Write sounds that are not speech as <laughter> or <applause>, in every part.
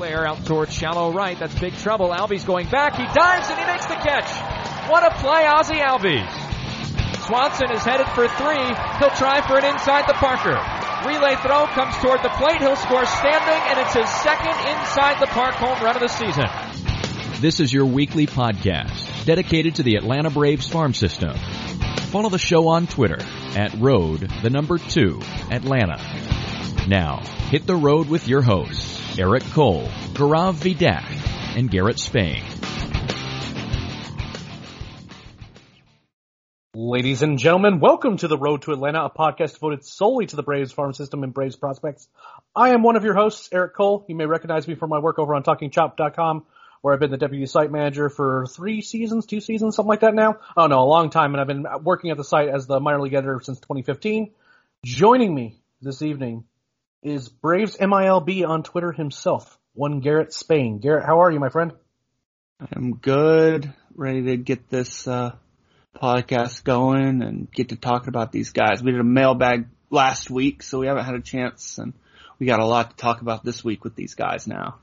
Flare out towards shallow right. That's big trouble. Albies going back. He dives and he makes the catch. What a play, Ozzie Albies. Swanson is headed for three. He'll try for an inside the Parker. Relay throw comes toward the plate. He'll score standing, and it's his second inside the park home run of the season. This is your weekly podcast dedicated to the Atlanta Braves farm system. Follow the show on Twitter at road the number two Atlanta. Now hit the road with your hosts Eric Cole, Gaurav Vidak, and Garrett Spain. Ladies and gentlemen, welcome to the Road to Atlanta, a podcast devoted solely to the Braves farm system and Braves prospects. I am one of your hosts, Eric Cole. You may recognize me from my work over on TalkingChop.com, where I've been the deputy site manager for three seasons, two seasons, something like that now. Oh no, a long time, and I've been working at the site as the minor league editor since 2015. Joining me this evening is Braves MILB on Twitter himself, one Garrett Spain. Garrett, how are you, my friend? I'm good, ready to get this uh, podcast going and get to talk about these guys. We did a mailbag last week, so we haven't had a chance, and we got a lot to talk about this week with these guys now.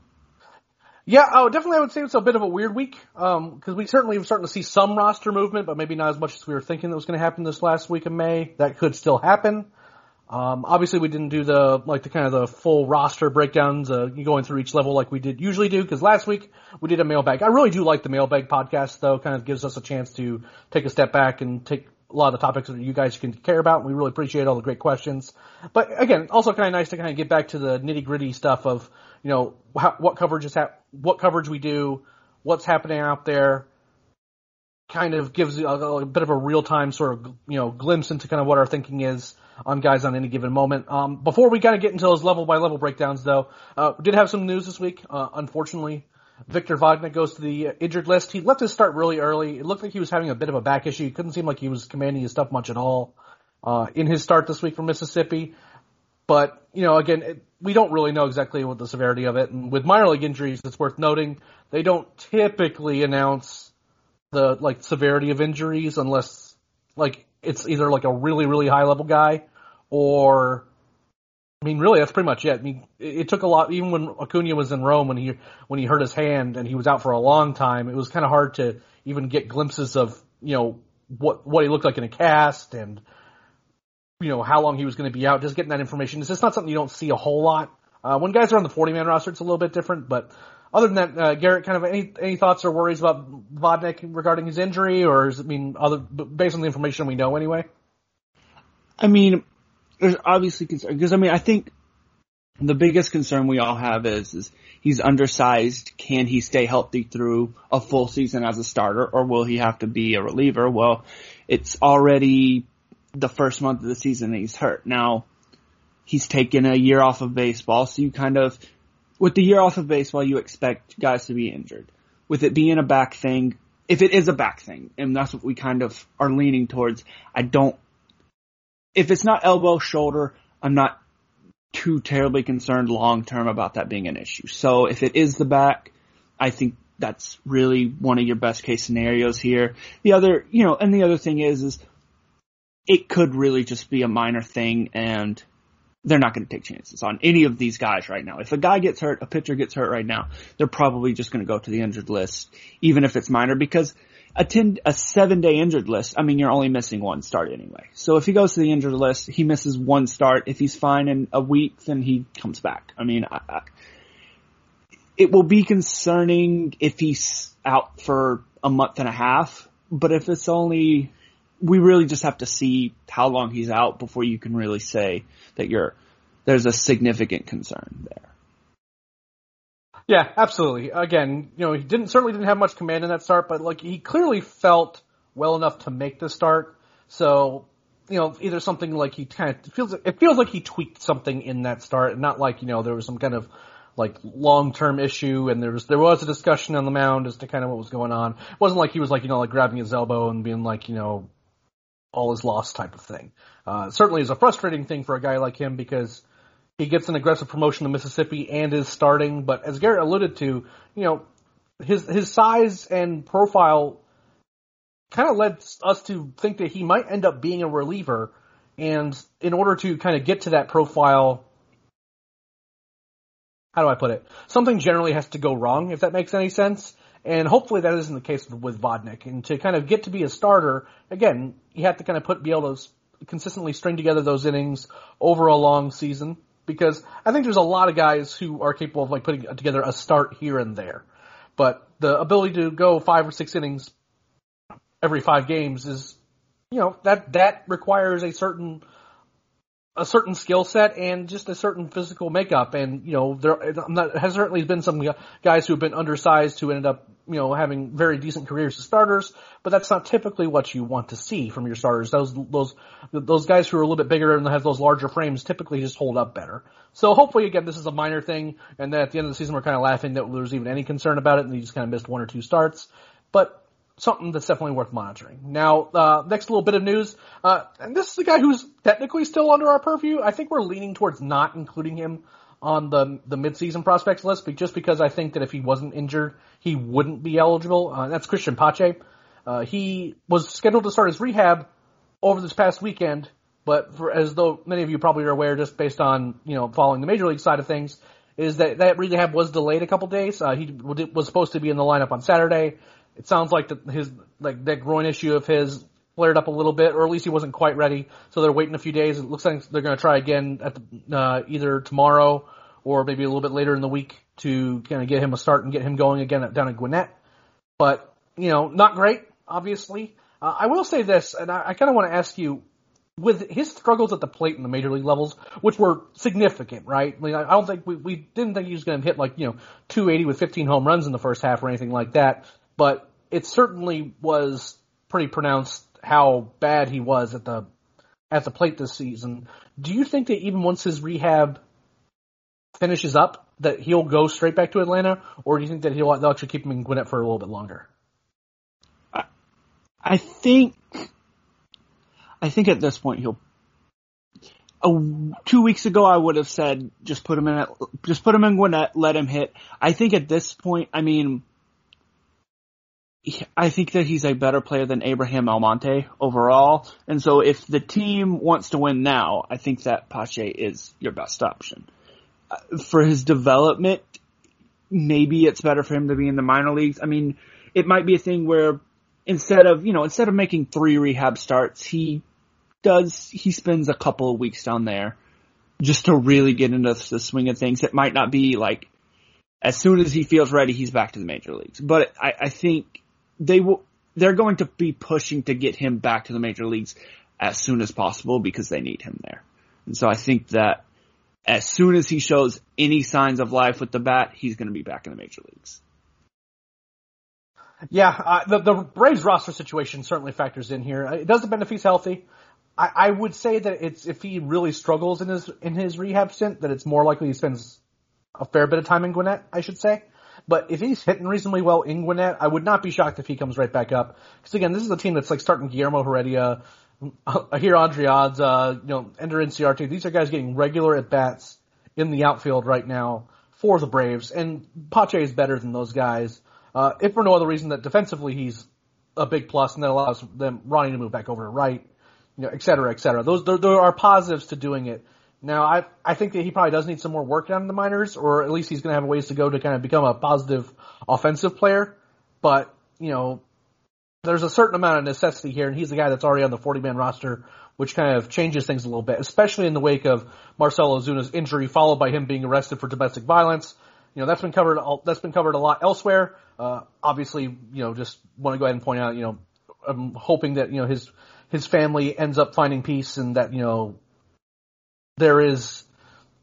Yeah, oh, definitely. I would say it's a bit of a weird week because um, we certainly are starting to see some roster movement, but maybe not as much as we were thinking that was going to happen this last week of May. That could still happen. Um, obviously, we didn't do the like the kind of the full roster breakdowns, uh, going through each level like we did usually do. Because last week we did a mailbag. I really do like the mailbag podcast, though. Kind of gives us a chance to take a step back and take a lot of the topics that you guys can care about. We really appreciate all the great questions. But again, also kind of nice to kind of get back to the nitty gritty stuff of you know how, what coverage is hap- what coverage we do, what's happening out there. Kind of gives a, a bit of a real time sort of you know glimpse into kind of what our thinking is on guys on any given moment. Um, before we kind of get into those level by level breakdowns, though, uh, did have some news this week. Uh, unfortunately, Victor Vodnik goes to the injured list. He left his start really early. It looked like he was having a bit of a back issue. It couldn't seem like he was commanding his stuff much at all uh, in his start this week for Mississippi. But you know, again, it, we don't really know exactly what the severity of it. And with minor league injuries, it's worth noting they don't typically announce the like severity of injuries unless like it's either like a really really high level guy or I mean, really, that's pretty much it. I mean, it, took a lot. Even when Acuna was in Rome, when he when he hurt his hand and he was out for a long time, it was kind of hard to even get glimpses of you know what what he looked like in a cast and you know how long he was going to be out. Just getting that information. It's just not something you don't see a whole lot. Uh, when guys are on the 40 man roster, it's a little bit different. But other than that, uh, Garrett, kind of any any thoughts or worries about Vodnik regarding his injury, or is it I mean other based on the information we know anyway? I mean, there's obviously concern because I mean I think the biggest concern we all have is is he's undersized. Can he stay healthy through a full season as a starter, or will he have to be a reliever? Well, it's already the first month of the season he's hurt. Now he's taken a year off of baseball, so you kind of with the year off of baseball, you expect guys to be injured. With it being a back thing, if it is a back thing, and that's what we kind of are leaning towards, I don't if it's not elbow, shoulder, I'm not too terribly concerned long term about that being an issue. So if it is the back, I think that's really one of your best case scenarios here. The other, you know, and the other thing is, is it could really just be a minor thing and they're not going to take chances on any of these guys right now. If a guy gets hurt, a pitcher gets hurt right now, they're probably just going to go to the injured list, even if it's minor, because a a seven day injured list, I mean, you're only missing one start anyway. So if he goes to the injured list, he misses one start. If he's fine in a week, then he comes back. I mean, I, I, it will be concerning if he's out for a month and a half, but if it's only we really just have to see how long he's out before you can really say that you're there's a significant concern there. Yeah, absolutely. Again, you know, he didn't certainly didn't have much command in that start, but like he clearly felt well enough to make the start. So, you know, either something like he kind of feels it feels like he tweaked something in that start, not like you know there was some kind of like long term issue, and there was there was a discussion on the mound as to kind of what was going on. It wasn't like he was like you know like grabbing his elbow and being like you know all is lost type of thing. Uh, certainly is a frustrating thing for a guy like him because he gets an aggressive promotion to Mississippi and is starting. But as Garrett alluded to, you know, his his size and profile kind of led us to think that he might end up being a reliever. And in order to kind of get to that profile, how do I put it? Something generally has to go wrong, if that makes any sense. And hopefully that isn't the case with, with Vodnik. And to kind of get to be a starter, again, you have to kind of put, be able to consistently string together those innings over a long season. Because I think there's a lot of guys who are capable of like putting together a start here and there. But the ability to go five or six innings every five games is, you know, that, that requires a certain, a certain skill set and just a certain physical makeup. And, you know, there not, has certainly been some guys who have been undersized who ended up, you know, having very decent careers as starters, but that's not typically what you want to see from your starters. Those, those, those guys who are a little bit bigger and have those larger frames typically just hold up better. So hopefully again, this is a minor thing and that at the end of the season we're kind of laughing that there was even any concern about it and he just kind of missed one or two starts. But something that's definitely worth monitoring. Now, uh, next little bit of news, uh, and this is a guy who's technically still under our purview. I think we're leaning towards not including him on the the midseason prospects list, but just because I think that if he wasn't injured, he wouldn't be eligible. Uh, that's Christian Pache. Uh, he was scheduled to start his rehab over this past weekend, but for, as though many of you probably are aware, just based on you know following the major league side of things, is that that rehab was delayed a couple days. Uh, he was supposed to be in the lineup on Saturday. It sounds like the, his like that groin issue of his flared up a little bit, or at least he wasn't quite ready. So they're waiting a few days. It looks like they're going to try again at the, uh, either tomorrow or maybe a little bit later in the week to kind of get him a start and get him going again at, down at Gwinnett. But you know, not great, obviously. Uh, I will say this, and I, I kind of want to ask you, with his struggles at the plate in the major league levels, which were significant, right? I, mean, I don't think we, we didn't think he was going to hit like, you know, 280 with 15 home runs in the first half or anything like that, but it certainly was pretty pronounced how bad he was at the at the plate this season. Do you think that even once his rehab finishes up, that he'll go straight back to Atlanta, or do you think that he'll they'll actually keep him in Gwinnett for a little bit longer? I, I think I think at this point he'll. Two weeks ago, I would have said just put him in, just put him in Gwinnett, let him hit. I think at this point, I mean, I think that he's a better player than Abraham Almonte overall. And so if the team wants to win now, I think that Pache is your best option. Uh, for his development, maybe it's better for him to be in the minor leagues. I mean, it might be a thing where instead of, you know, instead of making three rehab starts, he does, he spends a couple of weeks down there just to really get into the swing of things. It might not be like as soon as he feels ready, he's back to the major leagues. But I, I think they will, they're going to be pushing to get him back to the major leagues as soon as possible because they need him there. And so I think that as soon as he shows any signs of life with the bat, he's going to be back in the major leagues. Yeah, uh, the, the Braves roster situation certainly factors in here. It does depend if he's healthy. I, I would say that it's if he really struggles in his in his rehab stint, that it's more likely he spends a fair bit of time in Gwinnett. I should say. But if he's hitting reasonably well in Gwinnett, I would not be shocked if he comes right back up. Because again, this is a team that's like starting Guillermo Heredia, Ehire Adrianza, uh, you know, Ender Inciarte. These are guys getting regular at bats in the outfield right now for the Braves, and Pache is better than those guys. Uh, if for no other reason that defensively he's a big plus, and that allows them Ronnie to move back over to right, you know, et cetera, et cetera. Those there, there are positives to doing it. Now, I I think that he probably does need some more work down in the minors, or at least he's going to have ways to go to kind of become a positive offensive player. But you know, there's a certain amount of necessity here, and he's the guy that's already on the 40 man roster, which kind of changes things a little bit, especially in the wake of Marcell Ozuna's injury, followed by him being arrested for domestic violence. You know, that's been covered. That's been covered a lot elsewhere. Uh, obviously, you know, just want to go ahead and point out, you know, I'm hoping that you know his his family ends up finding peace and that, you know, there is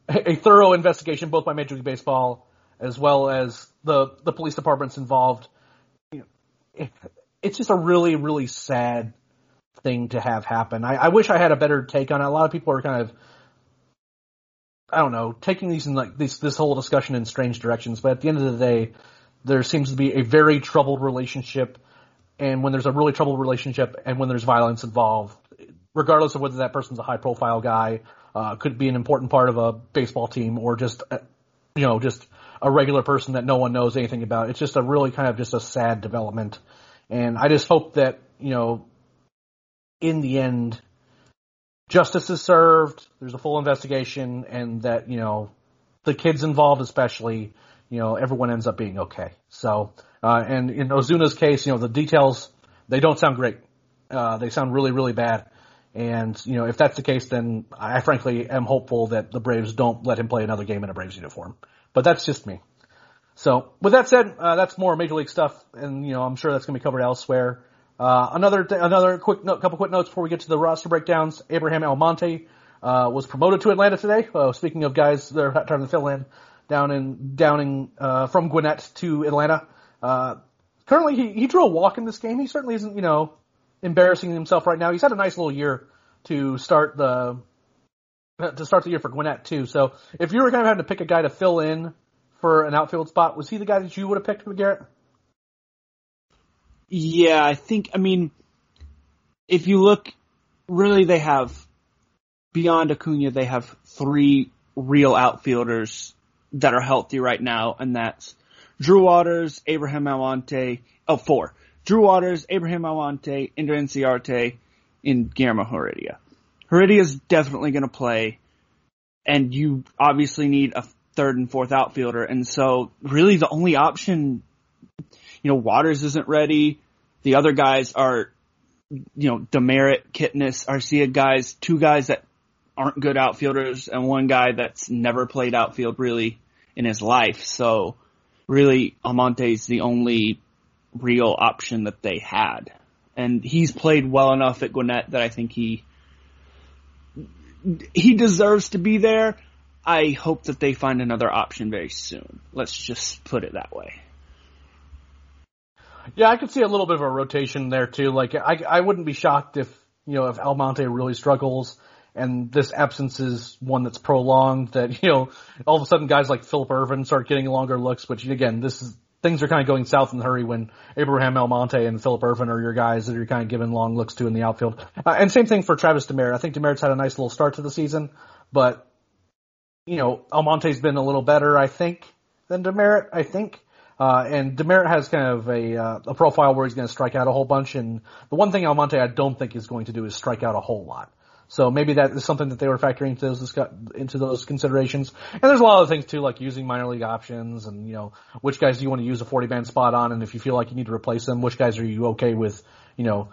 a thorough investigation both by Major League Baseball as well as the, the police departments involved. It's just a really, really sad thing to have happen. I, I wish I had a better take on it. A lot of people are kind of, I don't know, taking these in like this, this whole discussion in strange directions, but at the end of the day, there seems to be a very troubled relationship and when there's a really troubled relationship and when there's violence involved, regardless of whether that person's a high profile guy, uh, could be an important part of a baseball team or just, uh, you know, just a regular person that no one knows anything about. It's just a really kind of just a sad development. And I just hope that, you know, in the end, justice is served, there's a full investigation, and that, you know, the kids involved especially, you know, everyone ends up being okay. So, uh, and in Ozuna's case, you know, the details, they don't sound great. Uh, they sound really, really bad. And, you know, if that's the case, then I frankly am hopeful that the Braves don't let him play another game in a Braves uniform. But that's just me. So, with that said, uh, that's more Major League stuff, and, you know, I'm sure that's going to be covered elsewhere. Uh, another, th- another quick note, couple quick notes before we get to the roster breakdowns. Abraham Almonte, uh, was promoted to Atlanta today. Uh, speaking of guys that are trying to fill in down in, downing, uh, from Gwinnett to Atlanta. Uh, currently, he, he drew a walk in this game. He certainly isn't, you know, embarrassing himself right now. He's had a nice little year to start the to start the year for Gwinnett too. So if you were kind of having to pick a guy to fill in for an outfield spot, was he the guy that you would have picked, Garrett? Yeah, I think. I mean, if you look, really, they have beyond Acuna, they have three real outfielders that are healthy right now, and that's Drew Waters, Abraham Almonte, oh, four. Drew Waters, Abraham Almonte, Ender Inciarte, and Guillermo Heredia. Is definitely going to play, and you obviously need a third and fourth outfielder, and so really the only option, you know, Waters isn't ready. The other guys are, you know, Demeritte, Kipnis, Arcia guys, two guys that aren't good outfielders, and one guy that's never played outfield really in his life. So really Almonte's the only real option that they had. And he's played well enough at Gwinnett that I think he he deserves to be there. I hope that they find another option very soon. Let's just put it that way. Yeah, I could see a little bit of a rotation there too. Like I I wouldn't be shocked if you know if Almonte really struggles and this absence is one that's prolonged that, <laughs> you know, all of a sudden guys like Phillip Ervin start getting longer looks, which again, this is, things are kind of going south in a hurry when Abraham Almonte and Phillip Ervin are your guys that you're kind of giving long looks to in the outfield. Uh, and same thing for Travis Demeritte. I think Demeritte's had a nice little start to the season, but, you know, Almonte's been a little better, I think, than Demeritte, I think. Uh, and Demeritte has kind of a, uh, a profile where he's going to strike out a whole bunch. And the one thing Almonte I don't think is going to do is strike out a whole lot. So maybe that is something that they were factoring into those into those considerations. And there's a lot of things too, like using minor league options and you know which guys do you want to use a 40 man spot on, and if you feel like you need to replace them, which guys are you okay with, you know,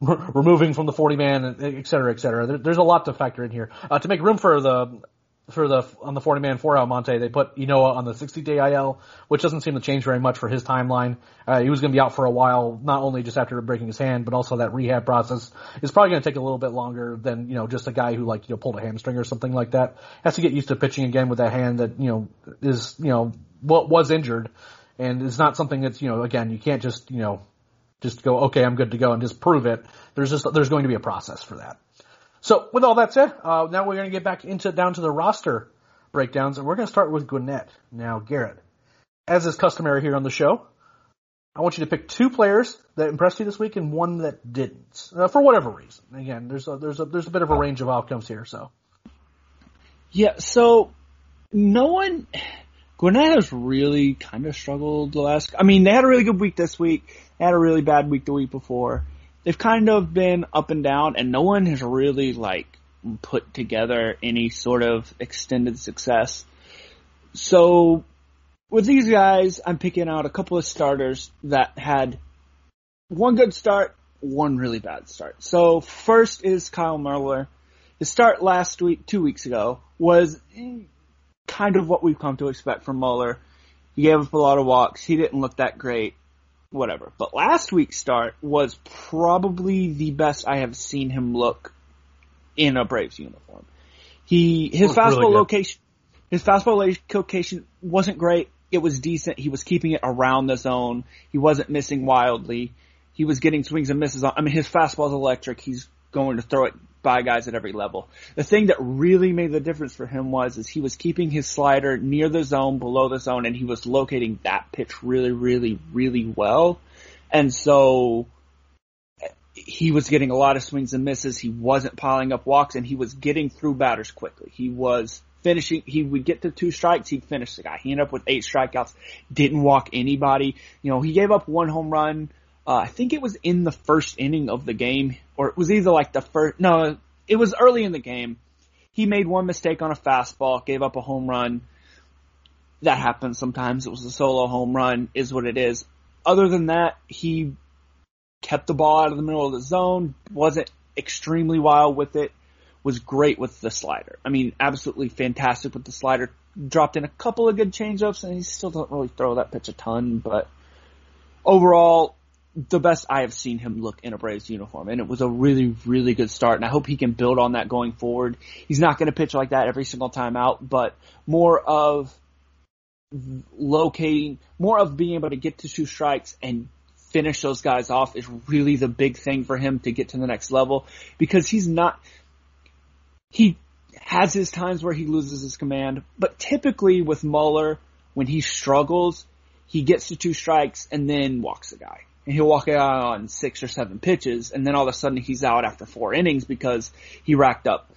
<laughs> removing from the 40 man, et cetera, et cetera. There, there's a lot to factor in here uh, to make room for the for the on the 40 man for Almonte, they put Ynoa on the 60 day IL, which doesn't seem to change very much for his timeline. Uh, he was going to be out for a while, not only just after breaking his hand, but also that rehab process is probably going to take a little bit longer than you know just a guy who like you know pulled a hamstring or something like that. Has to get used to pitching again with that hand that you know is you know what was injured, and it's not something that's you know again you can't just you know just go okay I'm good to go and just prove it. There's just there's going to be a process for that. So with all that said, uh, now we're going to get back into down to the roster breakdowns, and we're going to start with Gwinnett. Now, Garrett, as is customary here on the show, I want you to pick two players that impressed you this week and one that didn't, uh, for whatever reason. Again, there's a, there's a there's a bit of a range of outcomes here. So, yeah. So, no one. Gwinnett has really kind of struggled the last. I mean, they had a really good week this week. They had a really bad week the week before they've kind of been up and down and no one has really like put together any sort of extended success. So with these guys, I'm picking out a couple of starters that had one good start, one really bad start. So first is Kyle Muller. His start last week, two weeks ago, was kind of what we've come to expect from Muller. He gave up a lot of walks. He didn't look that great whatever. But last week's start was probably the best I have seen him look in a Braves uniform. He his fastball really location his fastball location wasn't great. It was decent. He was keeping it around the zone. He wasn't missing wildly. He was getting swings and misses. On, I mean, his fastball is electric. He's going to throw it by guys at every level. The thing that really made the difference for him was is he was keeping his slider near the zone, below the zone, and he was locating that pitch really, really, really well. And so he was getting a lot of swings and misses. He wasn't piling up walks, and he was getting through batters quickly. He was finishing. He would get to two strikes, he'd finish the guy. He ended up with eight strikeouts, didn't walk anybody. You know, he gave up one home run. Uh, I think it was in the first inning of the game or it was either like the first, no, it was early in the game. He made one mistake on a fastball, gave up a home run. That happens sometimes. It was a solo home run, is what it is. Other than that, he kept the ball out of the middle of the zone, wasn't extremely wild with it, was great with the slider. I mean, absolutely fantastic with the slider. Dropped in a couple of good changeups, and he still doesn't really throw that pitch a ton, but overall, the best I have seen him look in a Braves uniform, and it was a really, really good start. And I hope he can build on that going forward. He's not going to pitch like that every single time out, but more of locating, more of being able to get to two strikes and finish those guys off is really the big thing for him to get to the next level because he's not. He has his times where he loses his command, but typically with Muller, when he struggles, he gets to two strikes and then walks the guy and he'll walk out on six or seven pitches, and then all of a sudden he's out after four innings because he racked up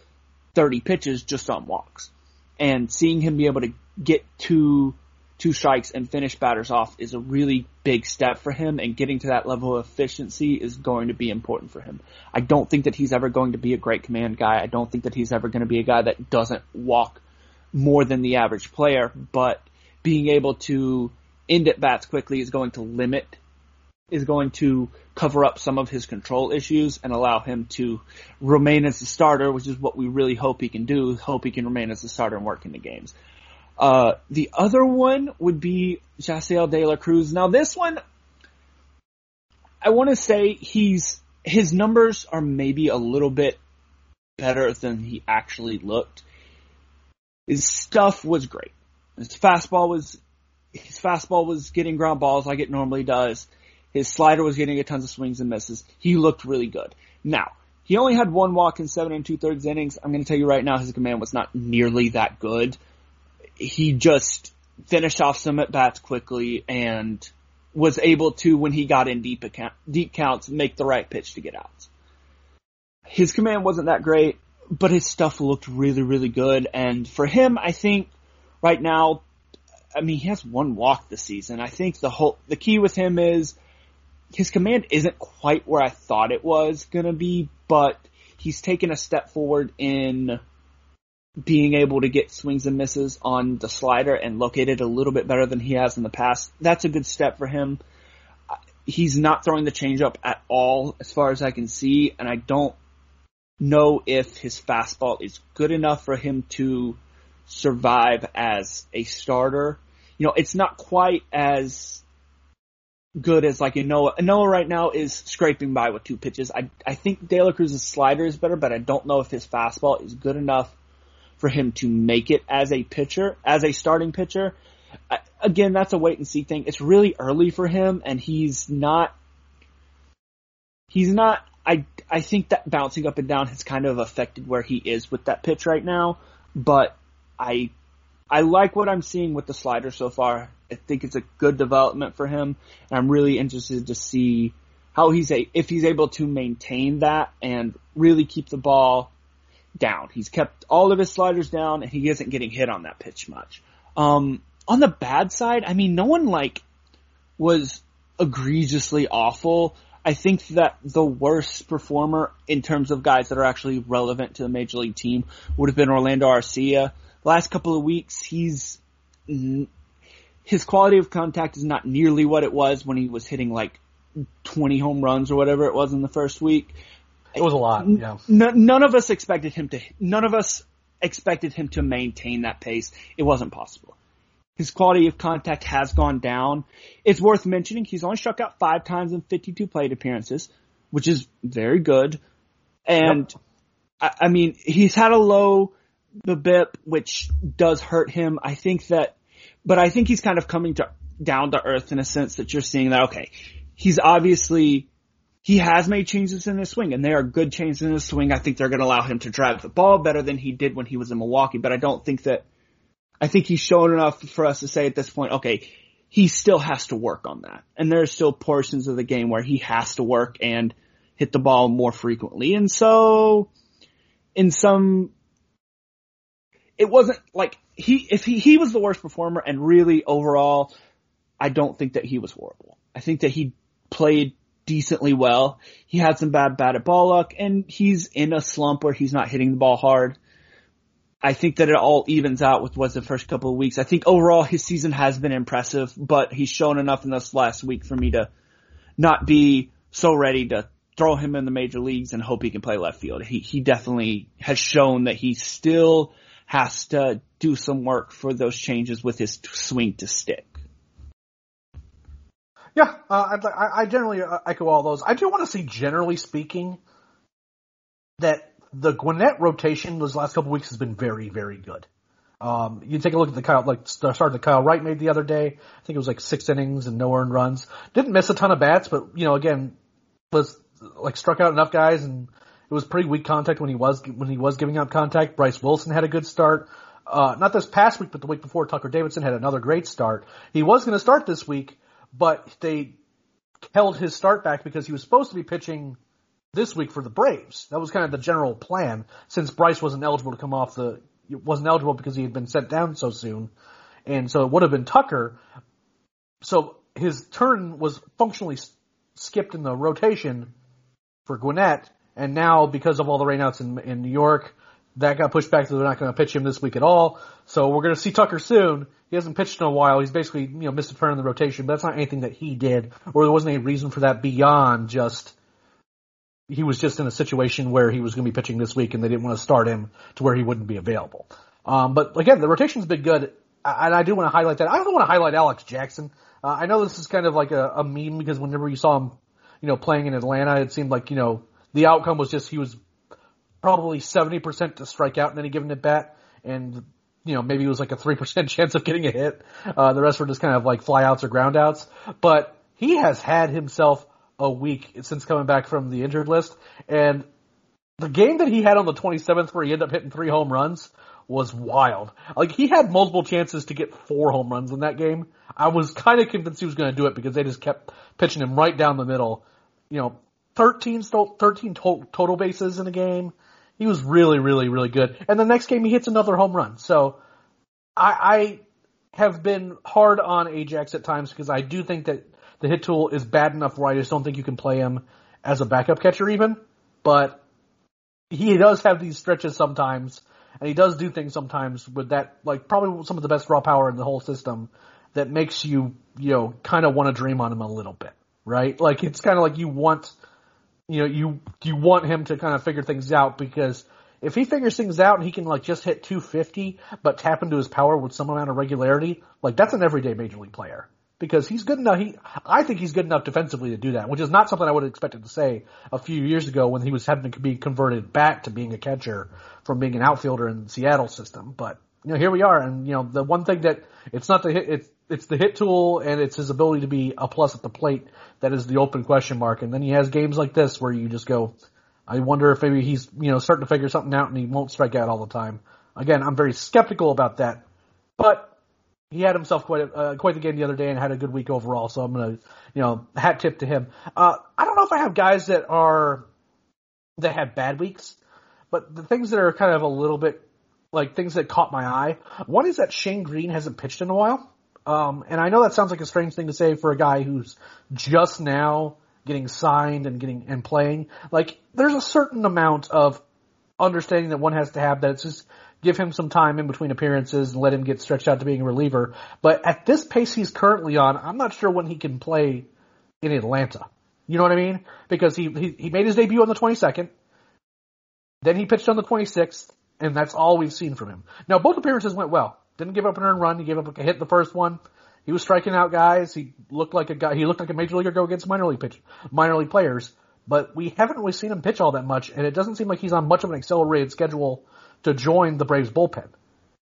30 pitches just on walks. And seeing him be able to get two, two strikes and finish batters off is a really big step for him, and getting to that level of efficiency is going to be important for him. I don't think that he's ever going to be a great command guy. I don't think that he's ever going to be a guy that doesn't walk more than the average player, but being able to end at bats quickly is going to limit is going to cover up some of his control issues and allow him to remain as a starter, which is what we really hope he can do. Hope he can remain as a starter and work in the games. Uh, the other one would be Jasseel De La Cruz. Now this one, I want to say he's, his numbers are maybe a little bit better than he actually looked. His stuff was great. His fastball was, his fastball was getting ground balls like it normally does. His slider was getting a tons of swings and misses. He looked really good. Now, he only had one walk in seven and two thirds innings. I'm going to tell you right now, his command was not nearly that good. He just finished off some at bats quickly and was able to, when he got in deep account, deep counts, make the right pitch to get out. His command wasn't that great, but his stuff looked really, really good. And for him, I think right now, I mean, he has one walk this season. I think the whole, the key with him is his command isn't quite where I thought it was gonna be, but he's taken a step forward in being able to get swings and misses on the slider and locate it a little bit better than he has in the past. That's a good step for him. He's not throwing the changeup at all as far as I can see, and I don't know if his fastball is good enough for him to survive as a starter. You know, it's not quite as good as like Noah. Noah right now is scraping by with two pitches. I I think De La Cruz's slider is better, but I don't know if his fastball is good enough for him to make it as a pitcher, as a starting pitcher. I, again, that's a wait and see thing. It's really early for him, and he's not. He's not. I I think that bouncing up and down has kind of affected where he is with that pitch right now, but I I like what I'm seeing with the slider so far. I think it's a good development for him, and I'm really interested to see how he's a if he's able to maintain that and really keep the ball down. He's kept all of his sliders down, and he isn't getting hit on that pitch much. Um, on the bad side, I mean, no one like was egregiously awful. I think that the worst performer in terms of guys that are actually relevant to the major league team would have been Orlando Arcia. Last couple of weeks, he's his quality of contact is not nearly what it was when he was hitting like 20 home runs or whatever it was in the first week. It was a lot. Yeah. N- none of us expected him to. None of us expected him to maintain that pace. It wasn't possible. his quality of contact has gone down. It's worth mentioning he's only struck out five times in 52 plate appearances, which is very good. And yep. I, I mean, he's had a low BIP, which does hurt him. I think that, but I think he's kind of coming to down to earth in a sense that you're seeing that, okay, he's obviously, he has made changes in his swing and they are good changes in his swing. I think they're going to allow him to drive the ball better than he did when he was in Milwaukee, but I don't think that, I think he's shown enough for us to say at this point, okay, he still has to work on that. And there are still portions of the game where he has to work and hit the ball more frequently. And so, in some, it wasn't like he, if he, he was the worst performer and really overall, I don't think that he was horrible. I think that he played decently well. He had some bad bad at ball luck and he's in a slump where he's not hitting the ball hard. I think that it all evens out with what's the first couple of weeks. I think overall his season has been impressive, but he's shown enough in this last week for me to not be so ready to throw him in the major leagues and hope he can play left field. He he definitely has shown that he still has to do some work for those changes with his swing to stick. Yeah, uh, I, I generally uh, echo all those. I do want to see, generally speaking, that the Gwinnett rotation those last couple weeks has been very, very good. Um, you take a look at the Kyle, like the start that Kyle Wright made the other day. I think it was like six innings and no earned runs. Didn't miss a ton of bats, but you know, again, was like struck out enough guys and it was pretty weak contact when he was when he was giving up contact. Bryce Wilson had a good start. Uh, not this past week, but the week before, Tucker Davidson had another great start. He was going to start this week, but they held his start back because he was supposed to be pitching this week for the Braves. That was kind of the general plan since Bryce wasn't eligible to come off the wasn't eligible because he had been sent down so soon, and so it would have been Tucker. So his turn was functionally skipped in the rotation for Gwinnett, and now because of all the rainouts in in New York, that got pushed back, so they're not going to pitch him this week at all. So we're going to see Tucker soon. He hasn't pitched in a while. He's basically you know missed a turn in the rotation, but that's not anything that he did, or there wasn't any reason for that beyond just he was just in a situation where he was going to be pitching this week, and they didn't want to start him to where he wouldn't be available. Um, but again, the rotation's been good, and I do want to highlight that. I also want to highlight Alex Jackson. Uh, I know this is kind of like a, a meme because whenever you saw him you know, playing in Atlanta, it seemed like, you know, the outcome was just he was probably 70% to strike out in any given at bat. And, you know, maybe it was like a 3% <laughs> chance of getting a hit. Uh, the rest were just kind of like flyouts or groundouts. But he has had himself a week since coming back from the injured list. And the game that he had on the 27th where he ended up hitting three home runs was wild. Like he had multiple chances to get four home runs in that game. I was kind of convinced he was going to do it because they just kept pitching him right down the middle. You know, 13, 13 total bases in a game. He was really, really, really good. And the next game he hits another home run. So I, I have been hard on Ajax at times because I do think that the hit tool is bad enough where I just don't think you can play him as a backup catcher even. But he does have these stretches sometimes and he does do things sometimes with that, like probably some of the best raw power in the whole system that makes you, you know, kind of want to dream on him a little bit, right? Like it's kind of like you want, you know, you, you want him to kind of figure things out because if he figures things out and he can like just hit 250 but tap into his power with some amount of regularity, like that's an everyday major league player because he's good enough. He, I think he's good enough defensively to do that, which is not something I would have expected to say a few years ago when he was having to be converted back to being a catcher from being an outfielder in the Seattle system. But you know, here we are, and you know, the one thing that it's not the hit, it's it's the hit tool and it's his ability to be a plus at the plate that is the open question mark. And then he has games like this where you just go, I wonder if maybe he's you know starting to figure something out and he won't strike out all the time. Again, I'm very skeptical about that, but he had himself quite a, uh, quite the game the other day and had a good week overall. So I'm gonna, you know, hat tip to him. Uh, I don't know if I have guys that are that have bad weeks, but the things that are kind of a little bit like things that caught my eye. One is that Shane Greene hasn't pitched in a while, um, and I know that sounds like a strange thing to say for a guy who's just now getting signed and getting and playing. Like there's a certain amount of understanding that one has to have that it's just give him some time in between appearances and let him get stretched out to being a reliever. But at this pace he's currently on, I'm not sure when he can play in Atlanta. You know what I mean? Because he, he, he made his debut on the 22nd. Then he pitched on the 26th, and that's all we've seen from him. Now, both appearances went well. Didn't give up an earned run. He gave up a hit the first one. He was striking out guys. He looked like a guy. He looked like a major leaguer go against minor league pitch, minor league players. But we haven't really seen him pitch all that much, and it doesn't seem like he's on much of an accelerated schedule to join the Braves bullpen.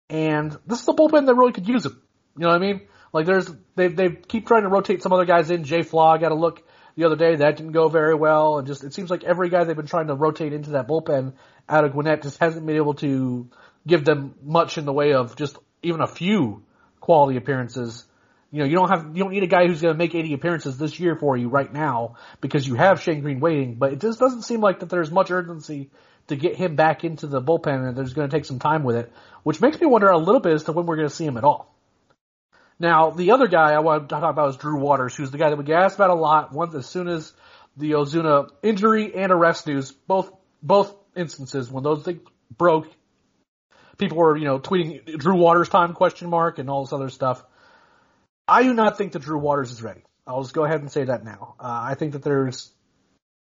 And this is a bullpen that really could use him. You know what I mean? Like there's they they keep trying to rotate some other guys in. Jay Flaa got a look the other day that didn't go very well, and just it seems like every guy they've been trying to rotate into that bullpen out of Gwinnett just hasn't been able to give them much in the way of just even a few quality appearances. You know, you don't have you don't need a guy who's going to make 80 appearances this year for you right now because you have Shane Greene waiting. But it just doesn't seem like that there's much urgency to get him back into the bullpen, and there's going to take some time with it, which makes me wonder a little bit as to when we're going to see him at all. Now, the other guy I want to talk about is Drew Waters, who's the guy that we get asked about a lot. Once as soon as the Ozuna injury and arrest news, both both instances when those things broke, people were you know tweeting Drew Waters time question mark and all this other stuff. I do not think that Drew Waters is ready. I'll just go ahead and say that now. Uh, I think that there's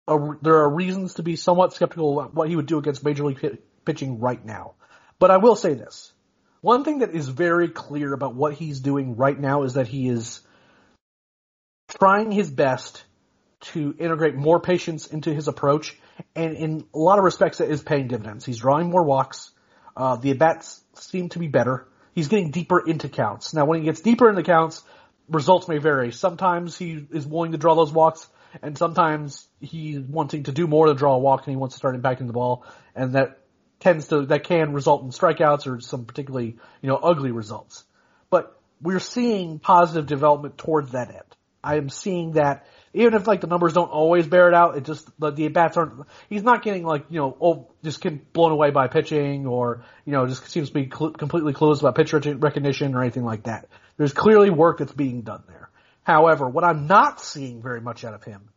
a, there are reasons to be somewhat skeptical about what he would do against major league pitching right now. But I will say this. One thing that is very clear about what he's doing right now is that he is trying his best to integrate more patience into his approach, and in a lot of respects, it is paying dividends. He's drawing more walks. Uh, the at bats seem to be better. He's getting deeper into counts. Now, when he gets deeper into counts, results may vary. Sometimes he is willing to draw those walks, and sometimes he's wanting to do more to draw a walk, and he wants to start impacting the ball, and that tends to that can result in strikeouts or some particularly you know ugly results. But we're seeing positive development towards that end. I am seeing that even if like the numbers don't always bear it out, it just the, the bats aren't. He's not getting like you know oh just getting blown away by pitching or you know just seems to be cl- completely clueless about pitch recognition or anything like that. There's clearly work that's being done there. However, what I'm not seeing very much out of him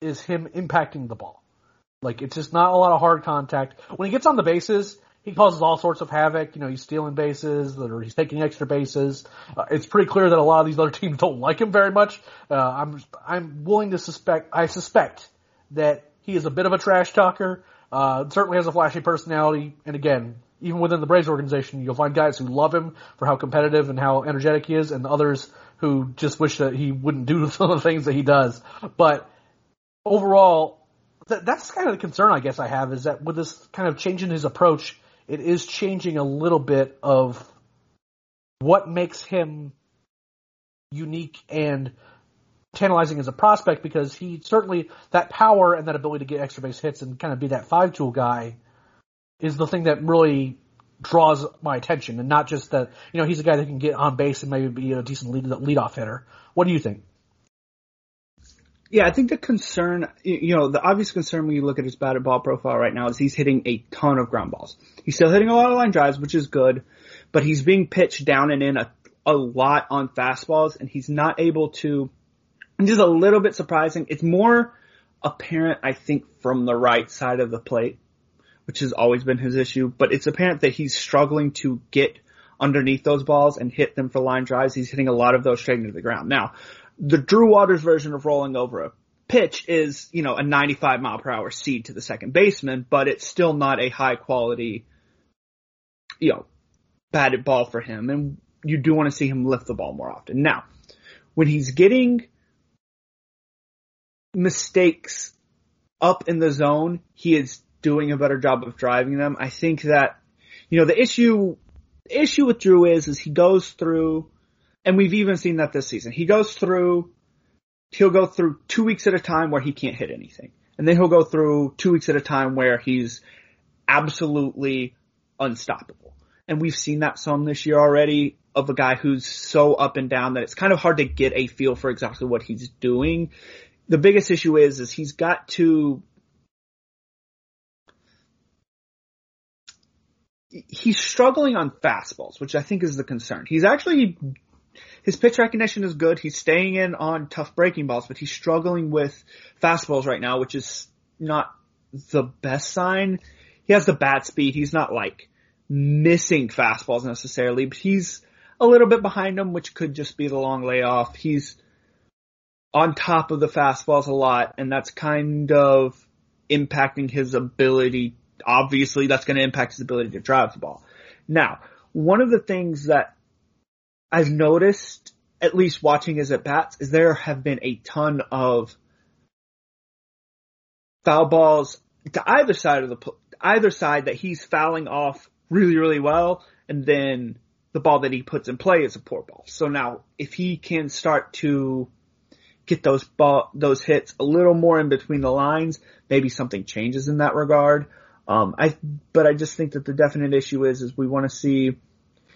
is him impacting the ball. Like it's just not a lot of hard contact. When he gets on the bases, he causes all sorts of havoc. You know, he's stealing bases or he's taking extra bases. Uh, it's pretty clear that a lot of these other <laughs> teams don't like him very much. Uh, I'm I'm willing to suspect. I suspect that he is a bit of a trash talker. Uh, certainly has a flashy personality, and again, even within the Braves organization, you'll find guys who love him for how competitive and how energetic he is, and others who just wish that he wouldn't do <laughs> some of the things that he does. But overall, th- that's kind of the concern I guess I have is that with this kind of change in his approach, it is changing a little bit of what makes him unique and tantalizing as a prospect because he certainly that power and that ability to get extra base hits and kind of be that five tool guy is the thing that really draws my attention and not just that you know he's a guy that can get on base and maybe be a decent lead leadoff hitter. What do you think? Yeah, I think the concern, you know, the obvious concern when you look at his batted ball profile right now is he's hitting a ton of ground balls. He's still hitting a lot of line drives, which is good, but he's being pitched down and in a, a lot on fastballs, and he's not able to. Just a little bit surprising. It's more apparent, I think, from the right side of the plate, which has always been his issue. But it's apparent that he's struggling to get underneath those balls and hit them for line drives. He's hitting a lot of those straight into the ground. Now, the Drew Waters version of rolling over a pitch is, you know, a 95 mile per hour seed to the second baseman, but it's still not a high quality, you know, batted ball for him. And you do want to see him lift the ball more often. Now, when he's getting mistakes up in the zone, he is doing a better job of driving them. I think that, you know, the issue, the issue with Drew is, is he goes through and we've even seen that this season. He goes through, he'll go through two weeks at a time where he can't hit anything. And then he'll go through two weeks at a time where he's absolutely unstoppable. And we've seen that some this year already of a guy who's so up and down that it's kind of hard to get a feel for exactly what he's doing. The biggest issue is, is he's got to he's struggling on fastballs, which I think is the concern. He's actually his pitch recognition is good. He's staying in on tough breaking balls, but he's struggling with fastballs right now, which is not the best sign. He has the bat speed. He's not like missing fastballs necessarily, but he's a little bit behind him, which could just be the long layoff. He's on top of the fastballs a lot, and that's kind of impacting his ability. Obviously, that's going to impact his ability to drive the ball. Now, one of the things that I've noticed, at least watching his at bats, is there have been a ton of foul balls to either side of the either side that he's fouling off really really well, and then the ball that he puts in play is a poor ball. So now if he can start to get those ball those hits a little more in between the lines, maybe something changes in that regard. Um, I but I just think that the definite issue is is we want to see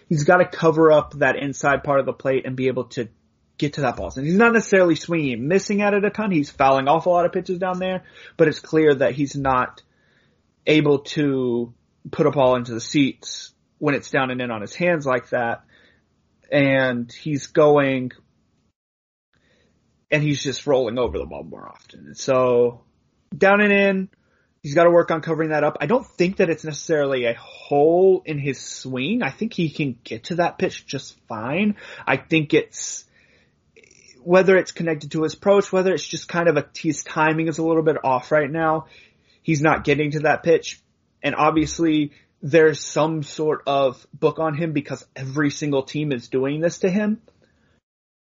he's got to cover up that inside part of the plate and be able to get to that ball. And he's not necessarily swinging missing at it a ton. He's fouling off a lot of pitches down there, but it's clear that he's not able to put a ball into the seats when it's down and in on his hands like that. And he's going and he's just rolling over the ball more often. So down and in, he's got to work on covering that up. I don't think that it's necessarily a hole in his swing. I think he can get to that pitch just fine. I think it's whether it's connected to his approach, whether it's just kind of a his timing is a little bit off right now. He's not getting to that pitch, and obviously there's some sort of book on him because every single team is doing this to him.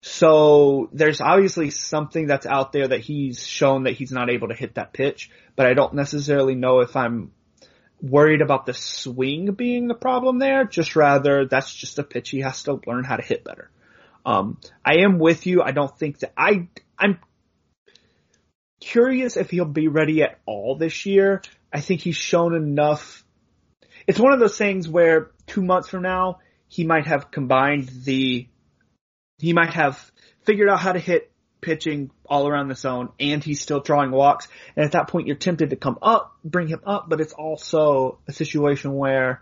So there's obviously something that's out there that he's shown that he's not able to hit that pitch, but I don't necessarily know if I'm worried about the swing being the problem there, just rather that's just a pitch he has to learn how to hit better. Um, I am with you. I don't think that I, I'm curious if he'll be ready at all this year. I think he's shown enough. It's one of those things where two months from now, he might have combined the he might have figured out how to hit pitching all around the zone and he's still drawing walks. And at that point you're tempted to come up, bring him up, but it's also a situation where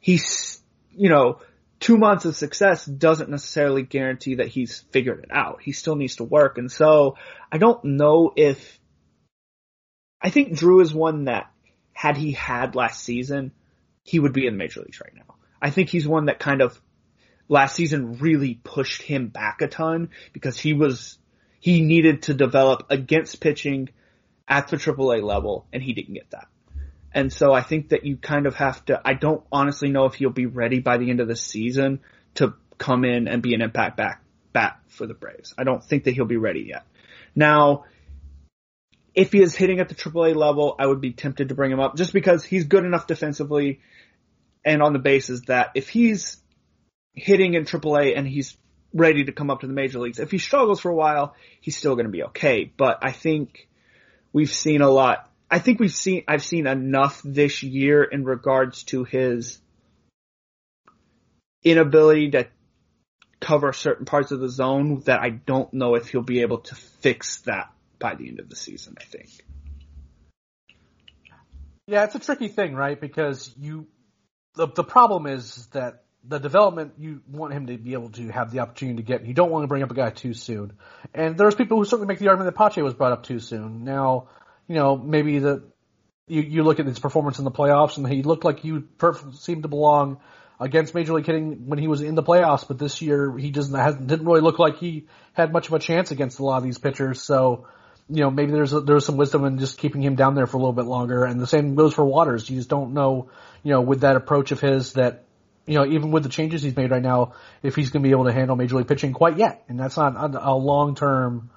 he's, you know, two months of success doesn't necessarily guarantee that he's figured it out. He still needs to work. And so I don't know if, I think Drew is one that had he had last season, he would be in the major leagues right now. I think he's one that kind of last season really pushed him back a ton because he was, he needed to develop against pitching at the AAA level and he didn't get that. And so I think that you kind of have to, I don't honestly know if he'll be ready by the end of the season to come in and be an impact back, bat for the Braves. I don't think that he'll be ready yet. Now, if he is hitting at the AAA level, I would be tempted to bring him up just because he's good enough defensively and on the bases that if he's hitting in AAA and he's ready to come up to the major leagues. If he struggles for a while, he's still going to be okay. But I think we've seen a lot. I think we've seen, I've seen enough this year in regards to his inability to cover certain parts of the zone that I don't know if he'll be able to fix that by the end of the season, I think. Yeah, it's a tricky thing, right? Because you, the, the problem is that the development you want him to be able to have the opportunity to get. You don't want to bring up a guy too soon. And there's people who certainly make the argument that Pache was brought up too soon. Now, you know, maybe the you you look at his performance in the playoffs and he looked like he perf- seemed to belong against Major League hitting when he was in the playoffs, but this year he doesn't hasn't didn't really look like he had much of a chance against a lot of these pitchers. So, you know, maybe there's a, there's some wisdom in just keeping him down there for a little bit longer. And the same goes for Waters. You just don't know, you know, with that approach of his that you know, even with the changes he's made right now, if he's going to be able to handle major league pitching quite yet. And that's not a, long term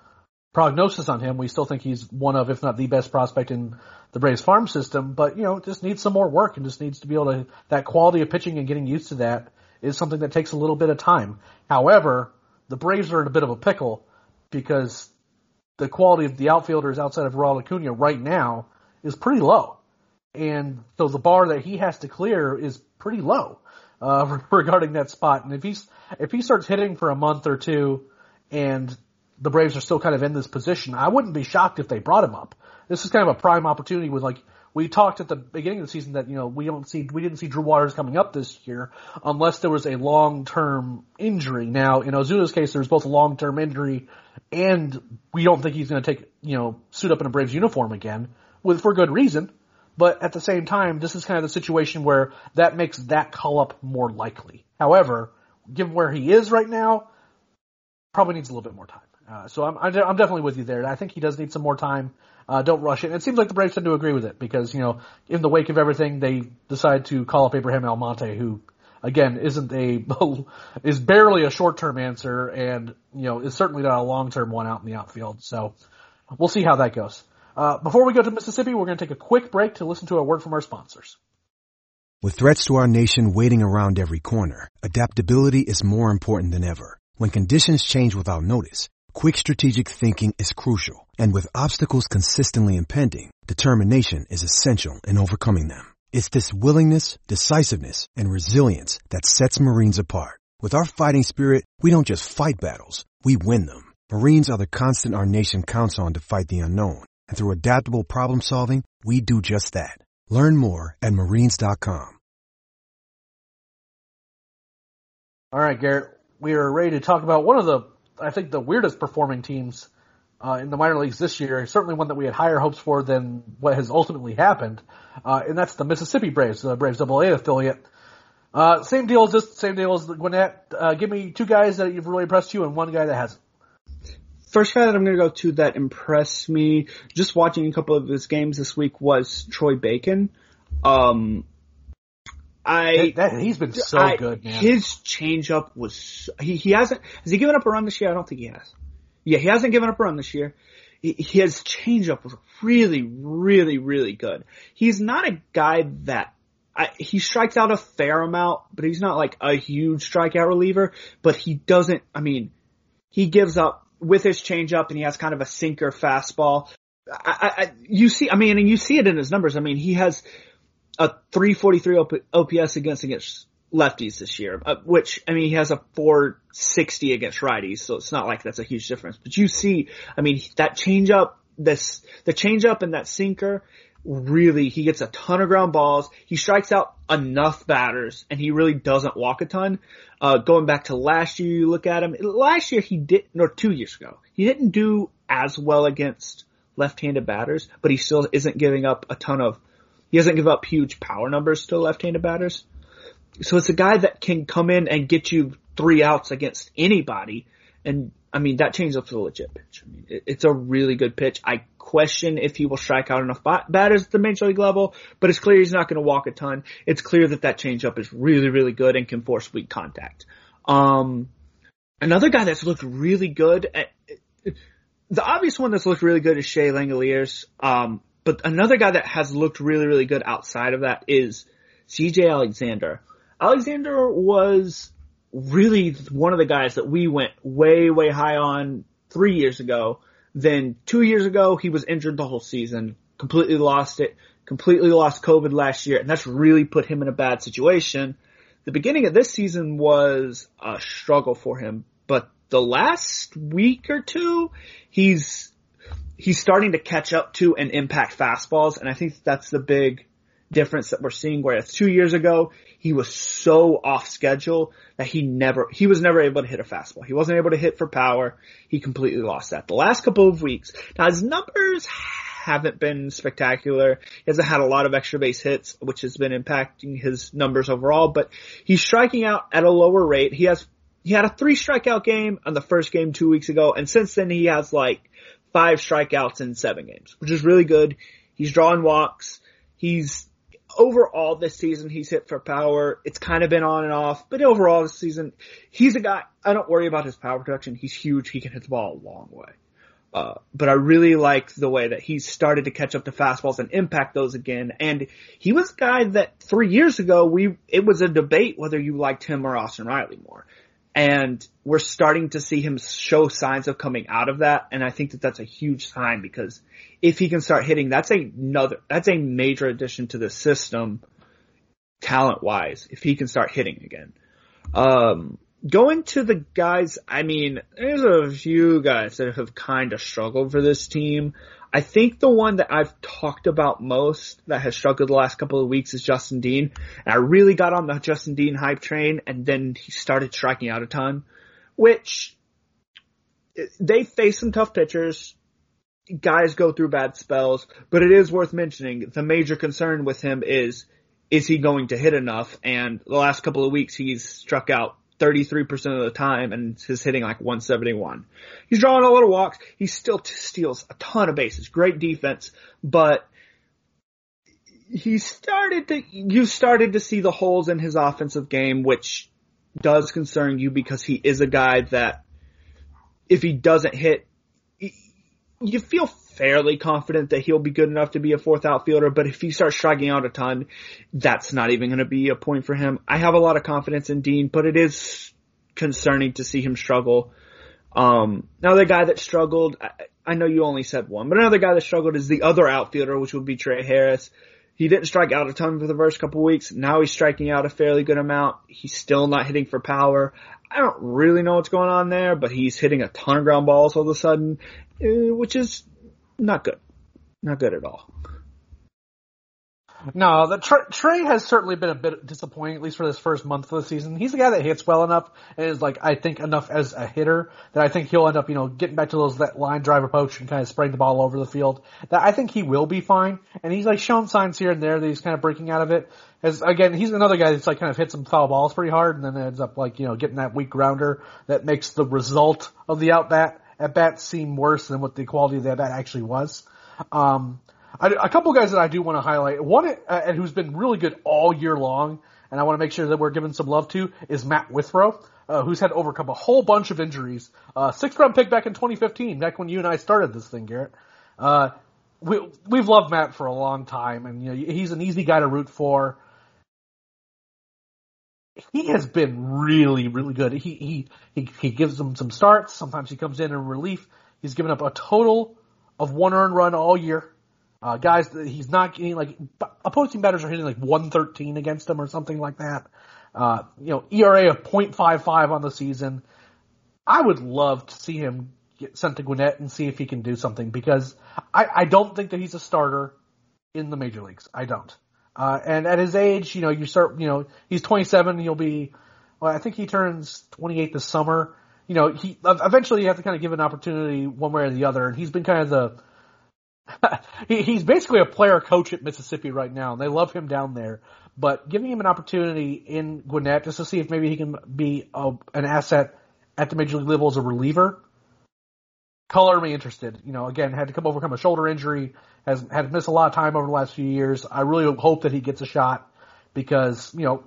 prognosis on him. We still think he's one of, if not the best prospect in the Braves farm system, but you know, just needs some more work and just needs to be able to, that quality of pitching and getting used to that is something that takes a little bit of time. However, the Braves are in a bit of a pickle because the quality of the outfielders outside of Raul Acuna right now is pretty low. And so the bar that he has to clear is pretty low uh, <laughs> regarding that spot. And if he's if he starts hitting for a month or two, and the Braves are still kind of in this position, I wouldn't be shocked if they brought him up. This is kind of a prime opportunity with like we talked at the beginning of the season that you know we don't see we didn't see Drew Waters coming up this year unless there was a long term injury. Now in Ozuna's case, there's both a long term injury and we don't think he's going to take you know suit up in a Braves uniform again with for good reason. But at the same time, this is kind of the situation where that makes that call up more likely. However, given where he is right now, probably needs a little bit more time. Uh, so I'm, I'm definitely with you there. I think he does need some more time. Uh, don't rush it. And it seems like the Braves tend to agree with it because, you know, in the wake of everything, they decide to call up Abraham Almonte, who, again, isn't a, <laughs> is barely a short-term answer and, you know, is certainly not a long-term one out in the outfield. So we'll see how that goes. Uh, before we go to Mississippi, we're going to take a quick break to listen to a word from our sponsors. With threats to our nation waiting around every corner, adaptability is more important than ever. When conditions change without notice, quick strategic thinking is crucial. And with obstacles consistently impending, determination is essential in overcoming them. It's this willingness, decisiveness, and resilience that sets Marines apart. With our fighting spirit, we don't just fight battles, we win them. Marines are the constant our nation counts on to fight the unknown. And through adaptable problem solving, we do just that. Learn more at marines.com. All right, Garrett, we are ready to talk about one of the, I think, the weirdest performing teams uh, in the minor leagues this year. Certainly one that we had higher hopes for than what has ultimately happened, uh, and that's the Mississippi Braves, the Braves Double A affiliate. Uh, same deal as this, same deal as the Gwinnett. Uh, give me two guys that you've really impressed you and one guy that hasn't. First guy that I'm going to go to that impressed me just watching a couple of his games this week was Troy Bacon. Um, I that, that, he's been so I, good, man. His changeup was he he hasn't has he given up a run this year? I don't think he has. Yeah, he hasn't given up a run this year. He, his changeup was really, really, really good. He's not a guy that I, he strikes out a fair amount, but he's not like a huge strikeout reliever. But he doesn't. I mean, he gives up with his changeup, and he has kind of a sinker fastball. I, I, you see, I mean, and you see it in his numbers. I mean, he has a 343 OPS against against lefties this year, uh, which I mean he has a 460 against righties, so it's not like that's a huge difference. But you see, I mean that changeup, this the changeup and that sinker, really he gets a ton of ground balls. He strikes out enough batters, and he really doesn't walk a ton. Uh, going back to last year, you look at him. Last year he did, or two years ago, he didn't do as well against left-handed batters, but he still isn't giving up a ton of. He doesn't give up huge power numbers to left-handed batters. So it's a guy that can come in and get you three outs against anybody. And I mean, that changes up to a legit pitch. I mean, it's a really good pitch. I question if he will strike out enough batters at the major league level, but it's clear he's not going to walk a ton. It's clear that that changeup is really, really good and can force weak contact. Um, another guy that's looked really good at, eh, the obvious one that's looked really good is Shea Langeliers. Um, but another guy that has looked really, really good outside of that is CJ Alexander. Alexander was really one of the guys that we went way, way high on three years ago. Then two years ago, he was injured the whole season, completely lost it, completely lost COVID last year, and that's really put him in a bad situation. The beginning of this season was a struggle for him, but the last week or two, he's, he's starting to catch up to and impact fastballs, and I think that's the big difference that we're seeing whereas two years ago, he was so off schedule that he never, he was never able to hit a fastball. He wasn't able to hit for power. He completely lost that. The last couple of weeks, now his numbers haven't been spectacular. He hasn't had a lot of extra base hits, which has been impacting his numbers overall, but he's striking out at a lower rate. He has, he had a three strikeout game on the first game two weeks ago, and since then he has like five strikeouts in seven games, which is really good. He's drawing walks. He's overall this season he's hit for power. It's kind of been on and off, but overall this season he's a guy. I don't worry about his power production. He's huge. He can hit the ball a long way. Uh, but I really like the way that he's started to catch up to fastballs and impact those again. And he was a guy that three years ago we it was a debate whether you liked him or Austin Riley more. And we're starting to see him show signs of coming out of that. And I think that that's a huge sign because if he can start hitting, that's another, that's a major addition to the system talent wise, if he can start hitting again. Um, going to the guys, I mean, there's a few guys that have kind of struggled for this team. I think the one that I've talked about most that has struggled the last couple of weeks is Justin Dean. And I really got on the Justin Dean hype train and then he started striking out a ton, which eh, they face some tough pitchers. Guys go through bad spells, but it is worth mentioning the major concern with him is, is he going to hit enough? And the last couple of weeks he's struck out 33% of the time and is hitting like 171. He's drawing a lot of walks. He still t- steals a ton of bases. Great defense, but he started to, you started to see the holes in his offensive game, which does concern you because he is a guy that if he doesn't hit, you feel fairly confident that he'll be good enough to be a fourth outfielder, but if he starts striking out a ton, that's not even going to be a point for him. I have a lot of confidence in Dean, but it is concerning to see him struggle. Um, another guy that struggled, I, I know you only said one, but another guy that struggled is the other outfielder, which would be Trey Harris. He didn't strike out a ton for the first couple weeks. Now he's striking out a fairly good amount. He's still not hitting for power. I don't really know what's going on there, but he's hitting a ton of ground balls all of a sudden, uh, which is not good. Not good at all. No, the Trey has certainly been a bit disappointing, at least for this first month of the season. He's a guy that hits well enough and is like, I think enough as a hitter that I think he'll end up, you know, getting back to those that line drive approach and kind of spraying the ball over the field. That I think he will be fine. And he's like shown signs here and there that he's kind of breaking out of it. As again, he's another guy that's like kind of hits some foul balls pretty hard and then ends up like, you know, getting that weak grounder that makes the result of the out bat at bat seem worse than what the quality of the at bat actually was. Um, I, a couple guys that I do want to highlight. One, uh, and who's been really good all year long, and I want to make sure that we're giving some love to, is Matt Withrow, uh, who's had overcome a whole bunch of injuries. Uh, sixth round pick back in 2015, back when you and I started this thing, Garrett. Uh, we, we've loved Matt for a long time, and you know he's an easy guy to root for. He has been really, really good. He he he, he gives them some starts. Sometimes he comes in in relief. He's given up a total of one earned run all year. Uh, guys, he's not getting like opposing batters are hitting like 113 against him or something like that. Uh, you know, ERA of 0.55 on the season. I would love to see him get sent to Gwinnett and see if he can do something because I, I don't think that he's a starter in the major leagues. I don't. Uh, and at his age, you know, you start, you know, he's 27, he'll be, well, I think he turns 28 this summer. You know, he, eventually you have to kind of give an opportunity one way or the other, and he's been kind of the, <laughs> he, he's basically a player coach at Mississippi right now, and they love him down there. But giving him an opportunity in Gwinnett just to see if maybe he can be a, an asset at the major league level as a reliever, color me interested. You know, again, had to come overcome a shoulder injury, has had to miss a lot of time over the last few years. I really hope that he gets a shot because you know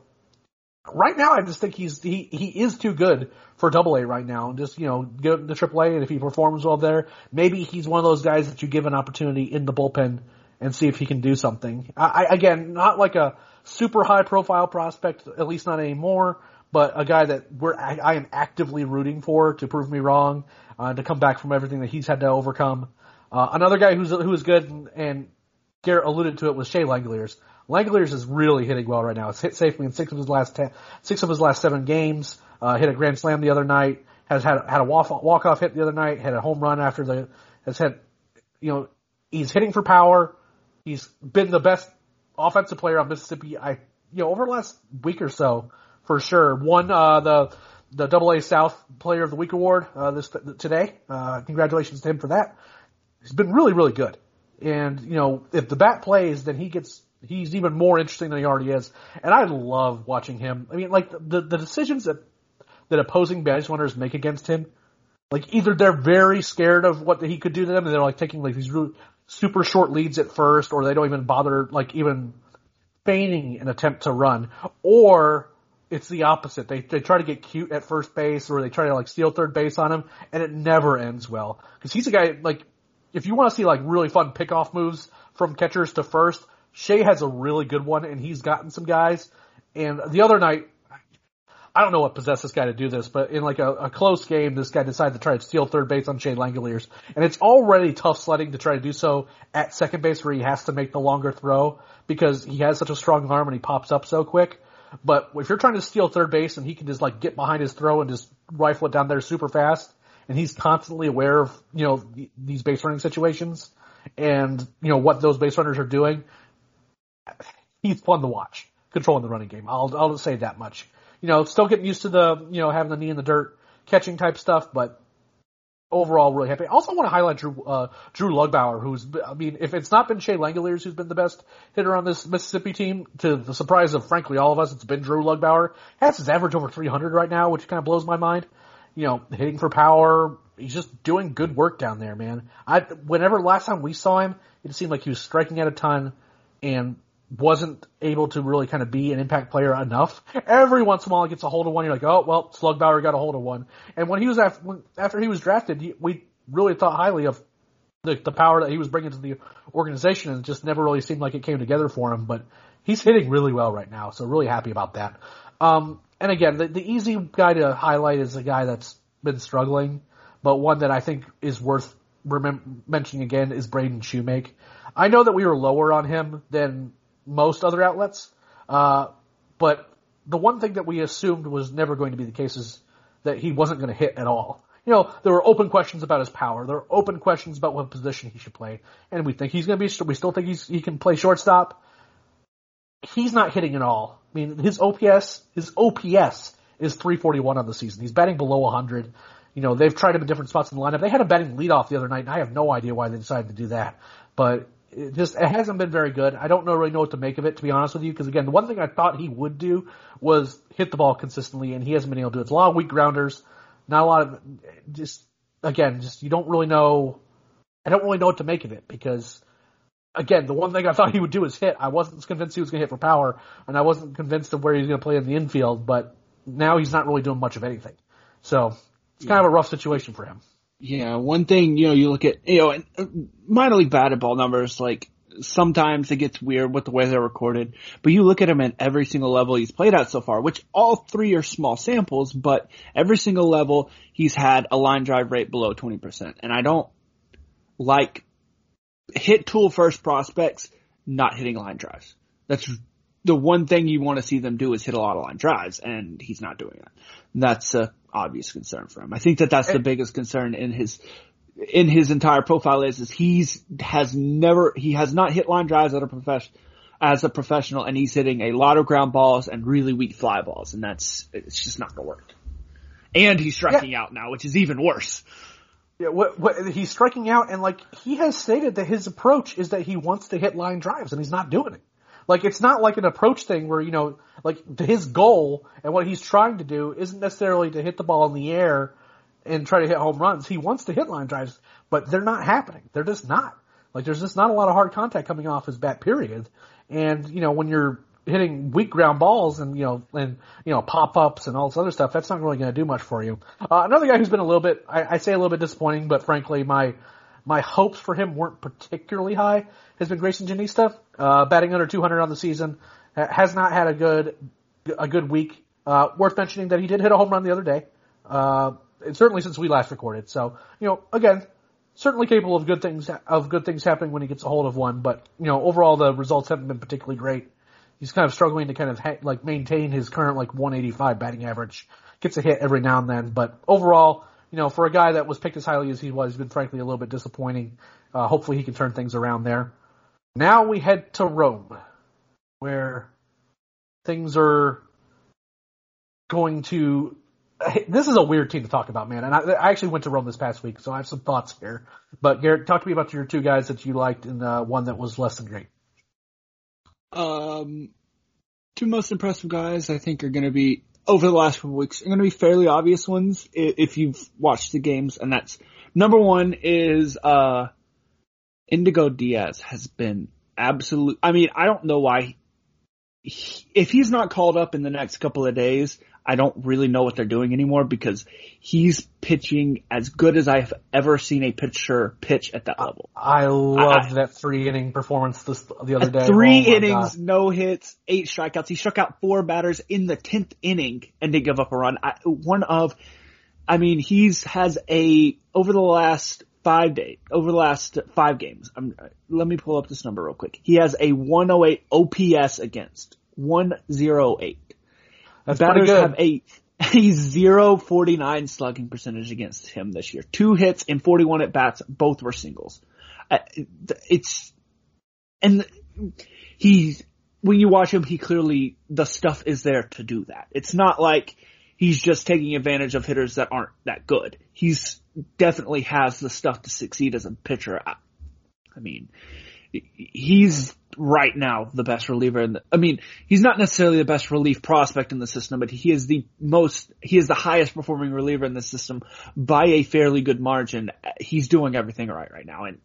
right now I just think he's he he is too good for Double A right now, and just you know give the Triple A, and if he performs well there, maybe he's one of those guys that you give an opportunity in the bullpen and see if he can do something. I, I again, not like a super high profile prospect, at least not anymore, but a guy that we're I, I am actively rooting for to prove me wrong, uh, to come back from everything that he's had to overcome. Uh, another guy who's who is good and, Garrett alluded to it was Shea Langeliers. Langeliers is really hitting well right now. It's hit safely in six of his last ten, six of his last seven games. Uh, hit a grand slam the other night. Has had had a walk off hit the other night. Had a home run after the. Has had, you know, he's hitting for power. He's been the best offensive player on Mississippi. I you know over the last week or so for sure. Won uh, the the Double A South Player of the Week award uh, this today. Uh, congratulations to him for that. He's been really really good. And you know if the bat plays, then he gets he's even more interesting than he already is. And I love watching him. I mean, like the the decisions that that opposing base runners make against him, like either they're very scared of what he could do to them, and they're like taking like these really super short leads at first, or they don't even bother like even feigning an attempt to run, or it's the opposite. They they try to get cute at first base, or they try to like steal third base on him, and it never ends well. Because he's a guy like if you want to see like really fun pickoff moves from catchers to first, Shea has a really good one, and he's gotten some guys. And the other night, I don't know what possessed this guy to do this, but in like a, a close game, this guy decided to try to steal third base on Shea Langeliers. And it's already tough sledding to try to do so at second base where he has to make the longer throw because he has such a strong arm and he pops up so quick. But if you're trying to steal third base and he can just like get behind his throw and just rifle it down there super fast, and he's constantly aware of, you know, these base running situations and, you know, what those base runners are doing, he's fun to watch controlling the running game. I'll I'll say that much. You know, still getting used to the you know having the knee in the dirt catching type stuff, but overall really happy. I also want to highlight Drew uh, Drew Lugbauer, who's I mean, if it's not been Shea Langeliers who's been the best hitter on this Mississippi team, to the surprise of frankly all of us, it's been Drew Lugbauer. Has his average over 300 right now, which kind of blows my mind. You know, hitting for power. He's just doing good work down there, man. I whenever last time we saw him, it seemed like he was striking at a ton and wasn't able to really kind of be an impact player enough. Every once in a while, he gets a hold of one. You're like, oh well, Slugbauer got a hold of one. And when he was after, when, after he was drafted, we really thought highly of the, the power that he was bringing to the organization, and it just never really seemed like it came together for him. But he's hitting really well right now, so really happy about that. Um, and again, the, the easy guy to highlight is a guy that's been struggling, but one that I think is worth remem- mentioning again is Braden Shewmake. I know that we were lower on him than most other outlets. Uh, but the one thing that we assumed was never going to be the case is that he wasn't going to hit at all. You know, there were open questions about his power. There were open questions about what position he should play, and we think he's going to be. We still think he's he can play shortstop. He's not hitting at all. I mean, his OPS, his OPS is 341 on the season. He's batting below 100. You know, they've tried him in different spots in the lineup. They had him batting leadoff the other night, and I have no idea why they decided to do that. But it just it hasn't been very good. I don't know, really know what to make of it, to be honest with you. Because again, the one thing I thought he would do was hit the ball consistently, and he hasn't been able to do it. It's a lot of weak grounders, not a lot of just again, just you don't really know. I don't really know what to make of it because again, the one thing I <laughs> thought he would do is hit. I wasn't convinced he was going to hit for power, and I wasn't convinced of where he's going to play in the infield. But now he's not really doing much of anything, so it's kind of a rough situation for him. Yeah, one thing, you know, you look at, you know, uh, minor league batted ball numbers, like, sometimes it gets weird with the way they're recorded, but you look at him at every single level he's played at so far, which all three are small samples, but every single level he's had a line drive rate below 20%. And I don't like hit tool first prospects not hitting line drives. That's the one thing you want to see them do is hit a lot of line drives, and he's not doing that. That's a obvious concern for him. I think that that's the eh. biggest concern in his in his entire profile is is he's has never he has not hit line drives at a profession as a professional, and he's hitting a lot of ground balls and really weak fly balls, and that's it's just not gonna work. And he's striking yeah. out now, which is even worse. Yeah, what, what, he's striking out, and like he has stated that his approach is that he wants to hit line drives, and he's not doing it. Like it's not like an approach thing where, you know, like his goal and what he's trying to do isn't necessarily to hit the ball in the air and try to hit home runs. He wants to hit line drives, but they're not happening. They're just not. Like there's just not a lot of hard contact coming off his bat period. And, you know, when you're hitting weak ground balls and, you know, and, you know, pop ups and all this other stuff, that's not really going to do much for you. Uh, another guy who's been a little bit, I, I say a little bit disappointing, but frankly, my, my hopes for him weren't particularly high has been Greyson Jenista, uh, batting under 200 on the season, has not had a good a good week. Uh, worth mentioning that he did hit a home run the other day, uh, certainly since we last recorded. So you know, again, certainly capable of good things of good things happening when he gets a hold of one. But you know, overall the results haven't been particularly great. He's kind of struggling to kind of ha- like maintain his current like 185 batting average. Gets a hit every now and then, but overall, you know, for a guy that was picked as highly as he was, he's been frankly a little bit disappointing. Uh, hopefully he can turn things around there. Now we head to Rome, where things are going to. This is a weird team to talk about, man. And I, I actually went to Rome this past week, so I have some thoughts here. But Garrett, talk to me about your two guys that you liked and uh, one that was less than great. Um, two most impressive guys I think are going to be over the last couple weeks are going to be fairly obvious ones if you've watched the games, and that's number one is uh, Indigo Diaz has been absolute. I mean, I don't know why. He, if he's not called up in the next couple of days, I don't really know what they're doing anymore because he's pitching as good as I've ever seen a pitcher pitch at that level. I loved that three inning performance this the other day. Three oh innings, God. no hits, eight strikeouts. He struck out four batters in the tenth inning and didn't give up a run. I, one of, I mean, he's has a over the last five days over the last five games. I'm, let me pull up this number real quick. He has a 108 OPS against 108. That's Batters have a <laughs> a 049 slugging percentage against him this year. Two hits and 41 at bats, both were singles. Uh, it's, and he's, when you watch him, he clearly, the stuff is there to do that. It's not like He's just taking advantage of hitters that aren't that good. He's definitely has the stuff to succeed as a pitcher. I, I mean, he's right now the best reliever the, I mean, he's not necessarily the best relief prospect in the system, but he is the most, he is the highest performing reliever in the system by a fairly good margin. He's doing everything right right now. And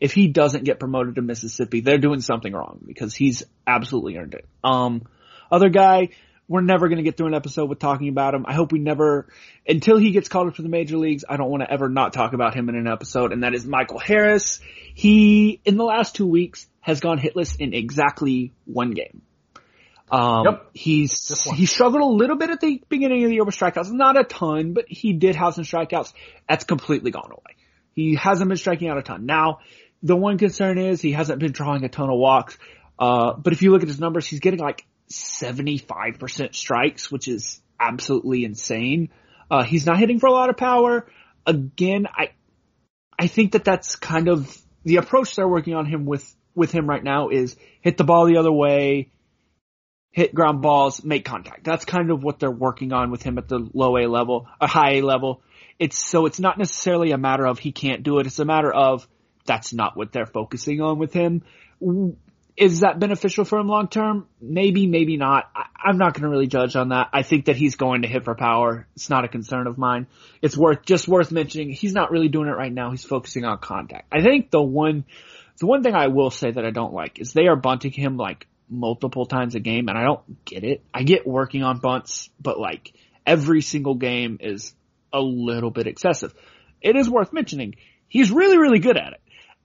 if he doesn't get promoted to Mississippi, they're doing something wrong because he's absolutely earned it. Um, other guy, we're never going to get through an episode with talking about him. I hope we never, until he gets called up to the major leagues, I don't want to ever not talk about him in an episode, and that is Michael Harris. He, in the last two weeks, has gone hitless in exactly one game. Um, Yep. he's, he struggled a little bit at the beginning of the year with strikeouts. Not a ton, but he did have some strikeouts. That's completely gone away. He hasn't been striking out a ton. Now, the one concern is he hasn't been drawing a ton of walks. Uh, but if you look at his numbers, he's getting like 75% strikes, which is absolutely insane. Uh, he's not hitting for a lot of power. Again, I, I think that that's kind of the approach they're working on him with, with him right now is hit the ball the other way, hit ground balls, make contact. That's kind of what they're working on with him at the low A level, a high A level. It's so it's not necessarily a matter of he can't do it. It's a matter of that's not what they're focusing on with him. Is that beneficial for him long term? Maybe, maybe not. I, am not going to really judge on that. I think that he's going to hit for power. It's not a concern of mine. It's worth, just worth mentioning. He's not really doing it right now. He's focusing on contact. I think the one, the one thing I will say that I don't like is they are bunting him like multiple times a game and I don't get it. I get working on bunts, but like every single game is a little bit excessive. It is worth mentioning. He's really, really good at it.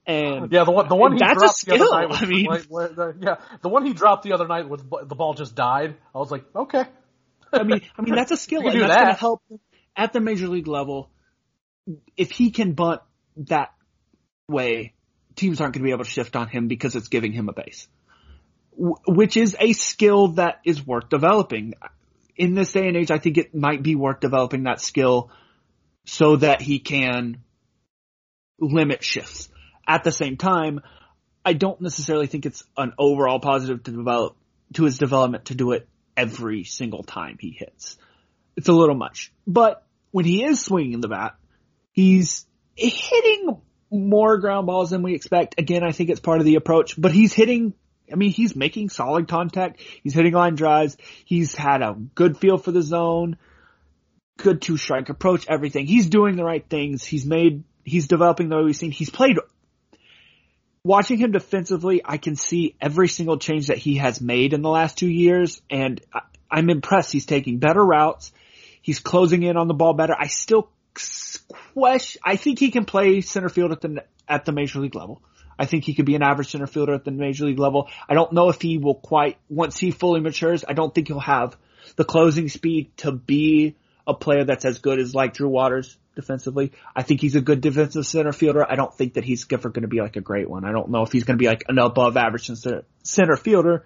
And Yeah, the one the one he that's a dropped the other skill. night. Was, I mean- like, the, uh, yeah, the one he dropped the other night was the ball just died. I was like, okay, I mean, I mean that's a skill, and that's going to help at the major league level. If he can bunt that way, teams aren't going to be able to shift on him because it's giving him a base, Wh- which is a skill that is worth developing. In this day and age, I think it might be worth developing that skill so that he can limit shifts. At the same time, I don't necessarily think it's an overall positive to develop to his development to do it every single time he hits. It's a little much. But when he is swinging the bat, he's hitting more ground balls than we expect. Again, I think it's part of the approach, but he's hitting, I mean, he's making solid contact. He's hitting line drives. He's had a good feel for the zone, good two strike approach, everything. He's doing the right things. He's made, he's developing the way we've seen. He's played watching him defensively, I can see every single change that he has made in the last two years, and I'm impressed. He's taking better routes. He's closing in on the ball better. I still question. I think he can play center field at the at the major league level. I think he could be an average center fielder at the major league level. I don't know if he will quite once he fully matures. I don't think he'll have the closing speed to be a player that's as good as like Drew Waters defensively. I think he's a good defensive center fielder. I don't think that he's ever going to be like a great one. I don't know if he's going to be like an above average center, center fielder,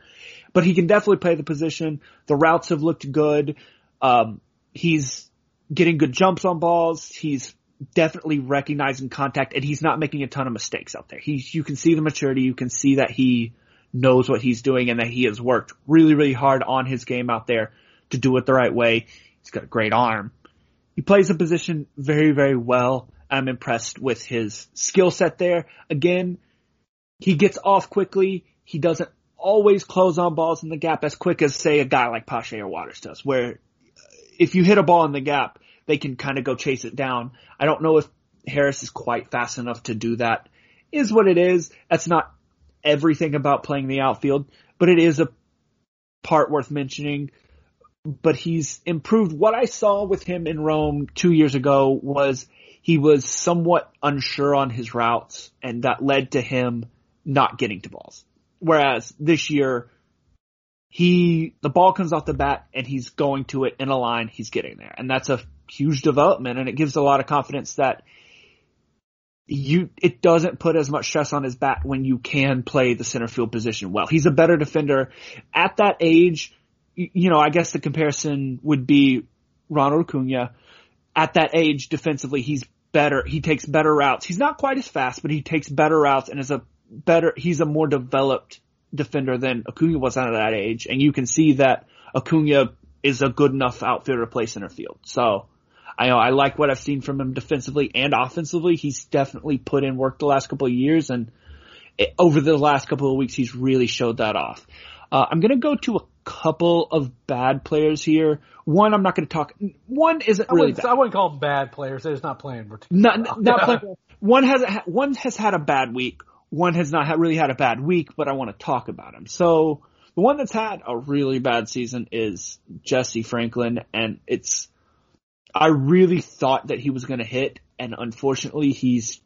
but he can definitely play the position. The routes have looked good. Um, he's getting good jumps on balls. He's definitely recognizing contact and he's not making a ton of mistakes out there. He's, you can see the maturity. You can see that he knows what he's doing and that he has worked really, really hard on his game out there to do it the right way. He's got a great arm. He plays the position very, very well. I'm impressed with his skill set there. Again, he gets off quickly. He doesn't always close on balls in the gap as quick as say a guy like Pache or Waters does, where if you hit a ball in the gap, they can kind of go chase it down. I don't know if Harris is quite fast enough to do that. Is what it is. That's not everything about playing the outfield, but it is a part worth mentioning. But he's improved. What I saw with him in Rome two years ago was he was somewhat unsure on his routes and that led to him not getting to balls. Whereas this year, he, the ball comes off the bat and he's going to it in a line, he's getting there. And that's a huge development and it gives a lot of confidence that you, it doesn't put as much stress on his bat when you can play the center field position well. He's a better defender at that age. You know, I guess the comparison would be Ronald Acuna. At that age, defensively, he's better. He takes better routes. He's not quite as fast, but he takes better routes and is a better, he's a more developed defender than Acuna was at that age. And you can see that Acuna is a good enough outfielder to play center field. So I know I like what I've seen from him defensively and offensively. He's definitely put in work the last couple of years and it, over the last couple of weeks, he's really showed that off. Uh, I'm going to go to a couple of bad players here. One, I'm not going to talk. One isn't I really wouldn't, bad. I wouldn't call them bad players. They're just not playing Not, well. not playing. One has one has had a bad week. One has not had, really had a bad week, but I want to talk about him. So the one that's had a really bad season is Jesse Franklin, and it's. I really thought that he was going to hit, and unfortunately, he's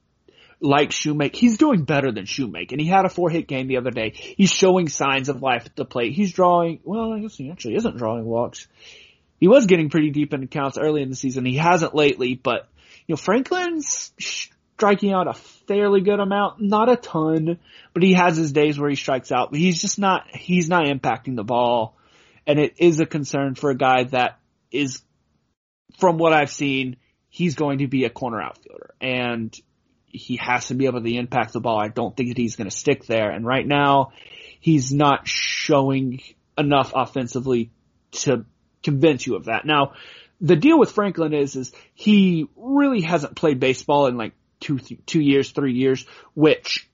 like Shewmake. He's doing better than Shewmake, and he had a four hit game the other day. He's showing signs of life at the plate. He's drawing. Well, I guess he actually isn't drawing walks. He was getting pretty deep in counts early in the season. He hasn't lately, but you know Franklin's striking out a fairly good amount, not a ton, but he has his days where he strikes out. But he's just not. He's not impacting the ball, and it is a concern for a guy that is, from what I've seen, he's going to be a corner outfielder, and he has to be able to impact the ball. I don't think that he's going to stick there. And right now, he's not showing enough offensively to convince you of that. Now, the deal with Franklin is, is he really hasn't played baseball in like two, th- two years, three years, which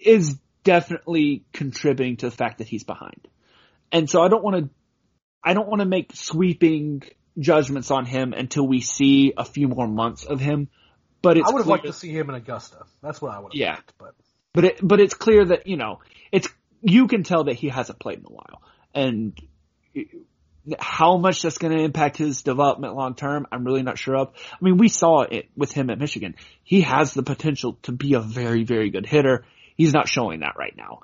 is definitely contributing to the fact that he's behind. And so I don't want to, I don't want to make sweeping judgments on him until we see a few more months of him. But it's I would have liked to see him in Augusta. That's what I would have Yeah. liked. But but it, but it's clear that you know it's you can tell that he hasn't played in a while, and how much that's going to impact his development long term, I'm really not sure of. I mean, we saw it with him at Michigan. He has the potential to be a very very good hitter. He's not showing that right now.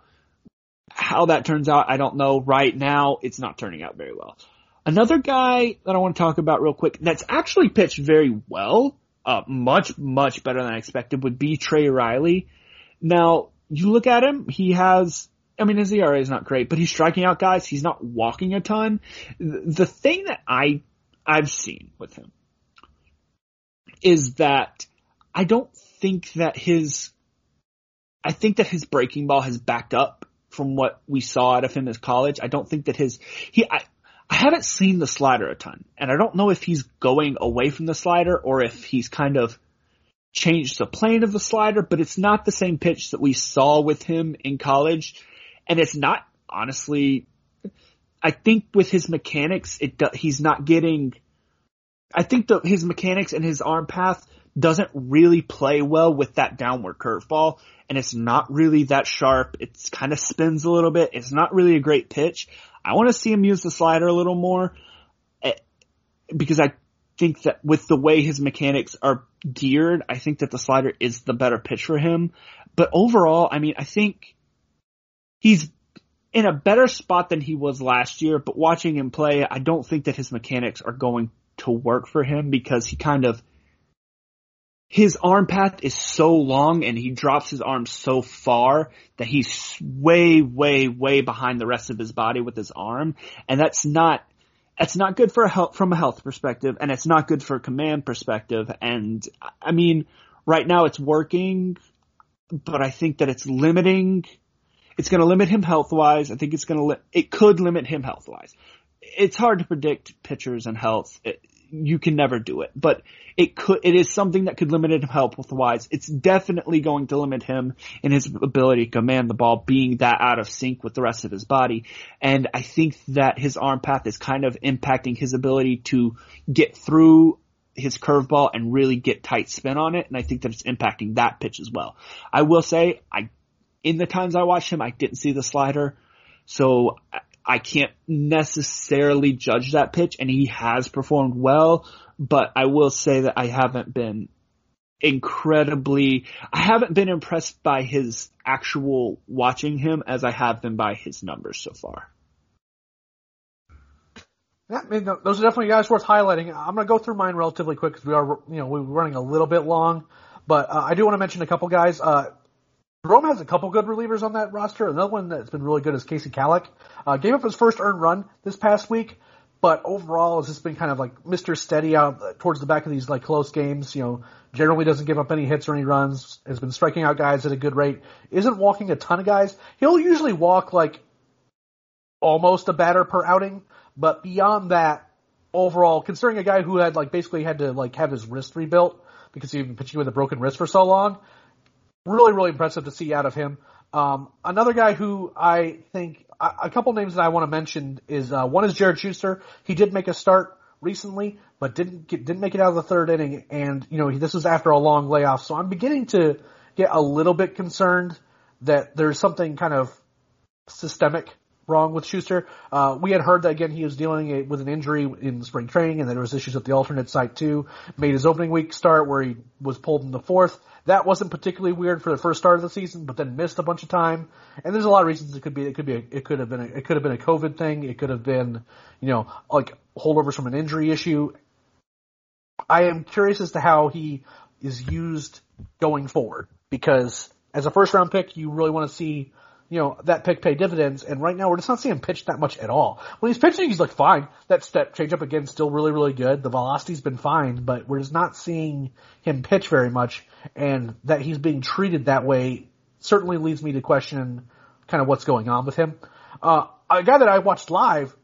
How that turns out, I don't know. Right now, it's not turning out very well. Another guy that I want to talk about real quick that's actually pitched very well, uh, much, much better than I expected would be Trey Riley. Now, you look at him, he has, I mean, his ERA is not great, but he's striking out guys. He's not walking a ton. The thing that I, I've seen with him is that I don't think that his, I think that his breaking ball has backed up from what we saw out of him as college. I don't think that his, he, I, I haven't seen the slider a ton, and I don't know if he's going away from the slider or if he's kind of changed the plane of the slider, but it's not the same pitch that we saw with him in college, and it's not honestly. I think with his mechanics, it he's not getting. I think that his mechanics and his arm path doesn't really play well with that downward curveball, and it's not really that sharp. It's kind of spins a little bit. It's not really a great pitch. I want to see him use the slider a little more eh, because I think that with the way his mechanics are geared, I think that the slider is the better pitch for him. But overall, I mean, I think he's in a better spot than he was last year, but watching him play, I don't think that his mechanics are going to work for him because he kind of his arm path is so long and he drops his arm so far that he's way, way, way behind the rest of his body with his arm. And that's not, that's not good for a health, from a health perspective and it's not good for a command perspective. And I mean, right now it's working, but I think that it's limiting, it's going to limit him health wise. I think it's going to, li- it could limit him health wise. It's hard to predict pitchers and health. It, you can never do it, but it could, it is something that could limit him Help health wise. It's definitely going to limit him in his ability to command the ball being that out of sync with the rest of his body. And I think that his arm path is kind of impacting his ability to get through his curveball and really get tight spin on it. And I think that it's impacting that pitch as well. I will say, I, in the times I watched him, I didn't see the slider. So I can't necessarily judge that pitch and he has performed well, but I will say that I haven't been incredibly, I haven't been impressed by his actual watching him as I have been by his numbers so far. Yeah, I mean, those are definitely guys worth highlighting. I'm going to go through mine relatively quick because we are, you know, we're running a little bit long. But uh, I do want to mention a couple guys. Uh, Rome has a couple good relievers on that roster. Another one that's been really good is Kasey Kalich. Uh, gave up his first earned run this past week, but overall has just been kind of like Mr. Steady out towards the back of these like close games. You know, generally doesn't give up any hits or any runs. Has been striking out guys at a good rate. Isn't walking a ton of guys. He'll usually walk like almost a batter per outing, But beyond that, overall, considering a guy who had like basically had to like have his wrist rebuilt because he'd been pitching with a broken wrist for so long, really, really impressive to see out of him. Um, another guy who I think a, couple names that I want to mention is uh, one is Jared Shuster. He did make a start recently, but didn't get, didn't make it out of the third inning, and you know this was after a long layoff. So I'm beginning to get a little bit concerned that there's something kind of systemic wrong with Shuster. Uh, we had heard that again he was dealing with an injury in spring training, and there was issues at the alternate site too. Made his opening week start where he was pulled in the fourth. That wasn't particularly weird for the first start of the season, but then missed a bunch of time. And there's a lot of reasons it could be. It could be. A, it could have been. A, it could have been a COVID thing. It could have been, you know, like holdovers from an injury issue. I am curious as to how he is used going forward because as a first round pick, you really want to see you know, that pick pay dividends. And right now we're just not seeing him pitch that much at all. When he's pitching, he's like fine. That step change up again, still really, really good. The velocity's been fine, but we're just not seeing him pitch very much. And that he's being treated that way certainly leads me to question kind of what's going on with him. Uh, a guy that I watched live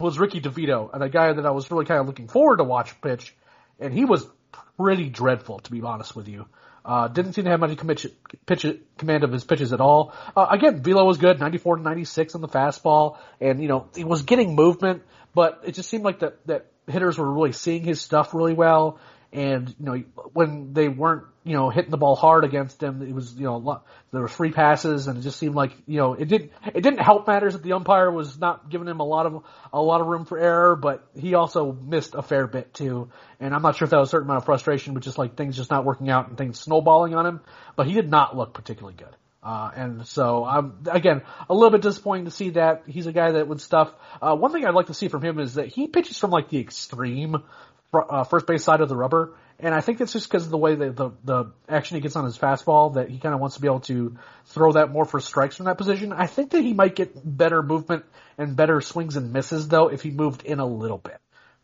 was Ricky DeVito, and a guy that I was really kind of looking forward to watch pitch, and he was pretty dreadful, to be honest with you. Uh, didn't seem to have much pitch, pitch, command of his pitches at all. Uh, again, Velo was good, 94 to 96 on the fastball, and you know he was getting movement, but it just seemed like that that hitters were really seeing his stuff really well. And you know when they weren't you know hitting the ball hard against him, it was you know there were free passes, and it just seemed like you know it didn't it didn't help matters that the umpire was not giving him a lot of a lot of room for error, but he also missed a fair bit too. And I'm not sure if that was a certain amount of frustration with just like things just not working out and things snowballing on him, but he did not look particularly good. Uh, and so I'm again a little bit disappointing to see that he's a guy that would stuff. Uh, one thing I'd like to see from him is that he pitches from like the extreme uh, first base side of the rubber. And I think it's just because of the way that the, the action he gets on his fastball that he kind of wants to be able to throw that more for strikes from that position. I think that he might get better movement and better swings and misses though if he moved in a little bit.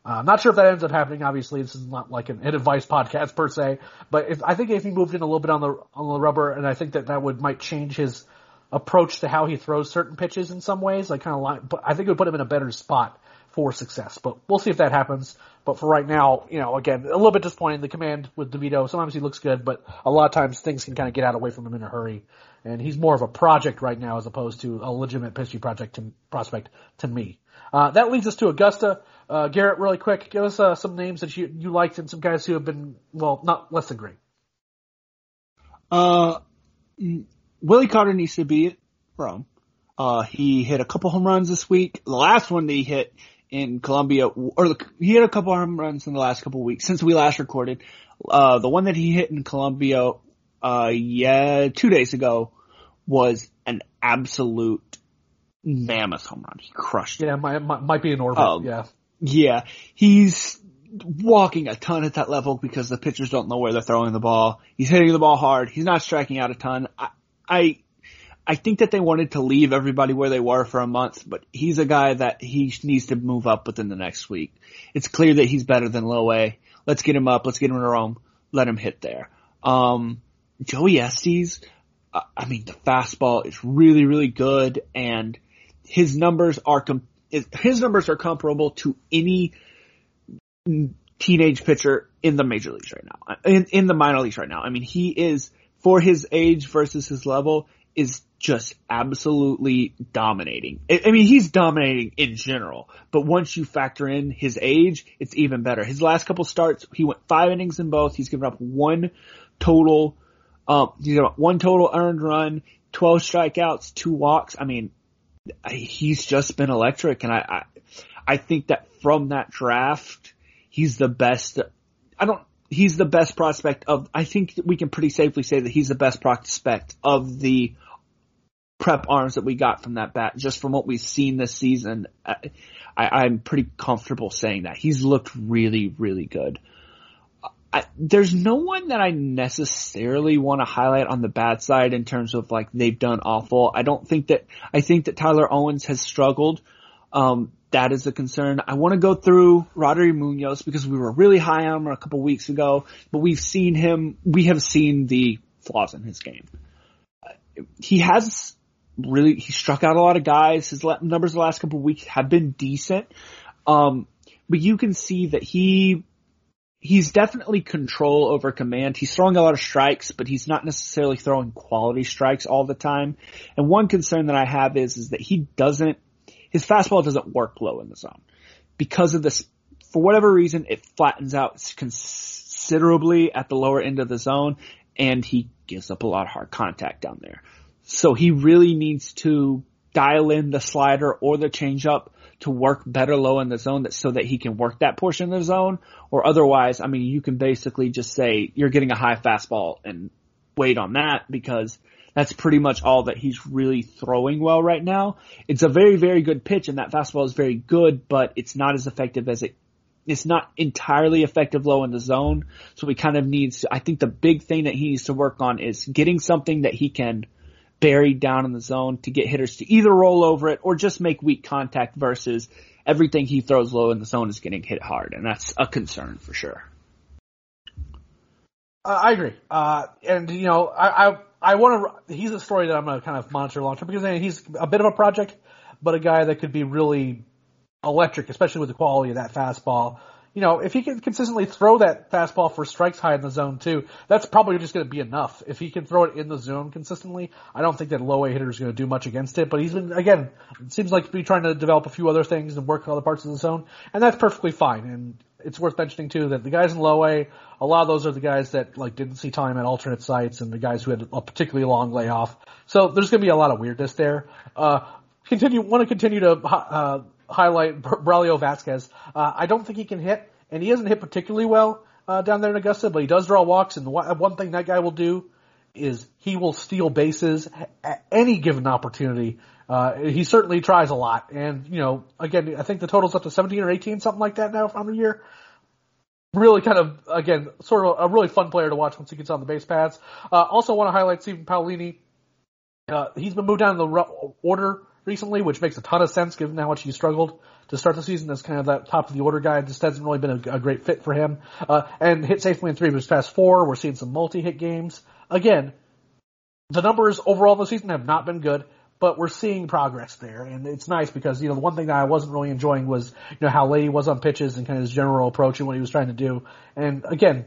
Uh, I'm not sure if that ends up happening. Obviously, this is not like an advice podcast per se, but if, I think if he moved in a little bit on the on the rubber, and I think that that would might change his approach to how he throws certain pitches in some ways. Like kind of like, but I think it would put him in a better spot for success. But we'll see if that happens. But for right now, you know, again, a little bit disappointing. The command with DeVito, sometimes he looks good, but a lot of times things can kind of get out of away from him in a hurry. And he's more of a project right now as opposed to a legitimate pitching project to, prospect to me. Uh, that leads us to Augusta. Uh, Garrett, really quick, give us uh, some names that you, you liked and some guys who have been, well, not less than great. Uh, Willie Carter needs to be from. Uh, he hit a couple home runs this week. The last one that he hit, in Columbia, or the, he had a couple home runs in the last couple weeks since we last recorded. Uh, the one that he hit in Columbia, uh, yeah, two days ago was an absolute mammoth home run. He crushed it. Yeah, might, might be an orbit. Um, yeah. Yeah. He's walking a ton at that level because the pitchers don't know where they're throwing the ball. He's hitting the ball hard. He's not striking out a ton. I, I I think that they wanted to leave everybody where they were for a month, but he's a guy that he needs to move up within the next week. It's clear that he's better than Low A. Let's get him up. Let's get him in Rome. Let him hit there. Um, Joey Estes, I mean, the fastball is really, really good and his numbers are, com- his numbers are comparable to any teenage pitcher in the major leagues right now, in, in the minor leagues right now. I mean, he is, for his age versus his level, is just absolutely dominating. I mean, he's dominating in general, but once you factor in his age, it's even better. His last couple starts, he went five innings in both. He's given up one total, um, he's given up one total earned run, 12 strikeouts, two walks. I mean, he's just been electric and I, I, I think that from that draft, he's the best. I don't, he's the best prospect of, I think we can pretty safely say that he's the best prospect of the prep arms that we got from that bat, just from what we've seen this season, I, I'm pretty comfortable saying that. He's looked really, really good. I, there's no one that I necessarily want to highlight on the bad side in terms of like they've done awful. I don't think that, I think that Tyler Owens has struggled. Um, that is a concern. I want to go through Roddery Munoz because we were really high on him a couple weeks ago, but we've seen him, we have seen the flaws in his game. He has really, he struck out a lot of guys. His numbers the last couple weeks have been decent. Um, but you can see that he, he's definitely control over command. He's throwing a lot of strikes, but he's not necessarily throwing quality strikes all the time. And one concern that I have is, is that he doesn't, his fastball doesn't work low in the zone. Because of this, for whatever reason, it flattens out considerably at the lower end of the zone and he gives up a lot of hard contact down there. So he really needs to dial in the slider or the changeup to work better low in the zone that, so that he can work that portion of the zone. Or otherwise, I mean, you can basically just say you're getting a high fastball and wait on that because that's pretty much all that he's really throwing well right now. It's a very, very good pitch and that fastball is very good, but it's not as effective as it it's not entirely effective low in the zone. So he kind of needs, I think the big thing that he needs to work on is getting something that he can bury down in the zone to get hitters to either roll over it or just make weak contact versus everything he throws low in the zone is getting hit hard. And that's a concern for sure. Uh, I agree. Uh, and you know, I, I, I want to, he's a story that I'm going to kind of monitor long term because he's a bit of a project, but a guy that could be really electric, especially with the quality of that fastball. You know, if he can consistently throw that fastball for strikes high in the zone too, that's probably just going to be enough. If he can throw it in the zone consistently, I don't think that low A hitter is going to do much against it. But he's been again, it seems like he's trying to develop a few other things and work other parts of the zone, and that's perfectly fine. And it's worth mentioning too that the guys in low A, a lot of those are the guys that like didn't see time at alternate sites and the guys who had a particularly long layoff. So there's going to be a lot of weirdness there. Uh, continue want to continue to uh, highlight Braulio Vasquez. Uh, I don't think he can hit, and he hasn't hit particularly well uh, down there in Augusta, but he does draw walks. And one thing that guy will do is he will steal bases at any given opportunity. Uh, he certainly tries a lot, and you know, again, I think the total's up to 17 or 18, something like that now on the year. Really, kind of again, sort of a really fun player to watch once he gets on the base paths. Uh, also, want to highlight Stephen Paolini. Uh, he's been moved down the order recently, which makes a ton of sense given how much he struggled to start the season as kind of that top of the order guy. Just hasn't really been a, a great fit for him. Uh, and hit safely in three of past four. We're seeing some multi-hit games. Again, the numbers overall in the season have not been good, but we're seeing progress there. And it's nice because, you know, the one thing that I wasn't really enjoying was, you know, how late he was on pitches and kind of his general approach and what he was trying to do. And again,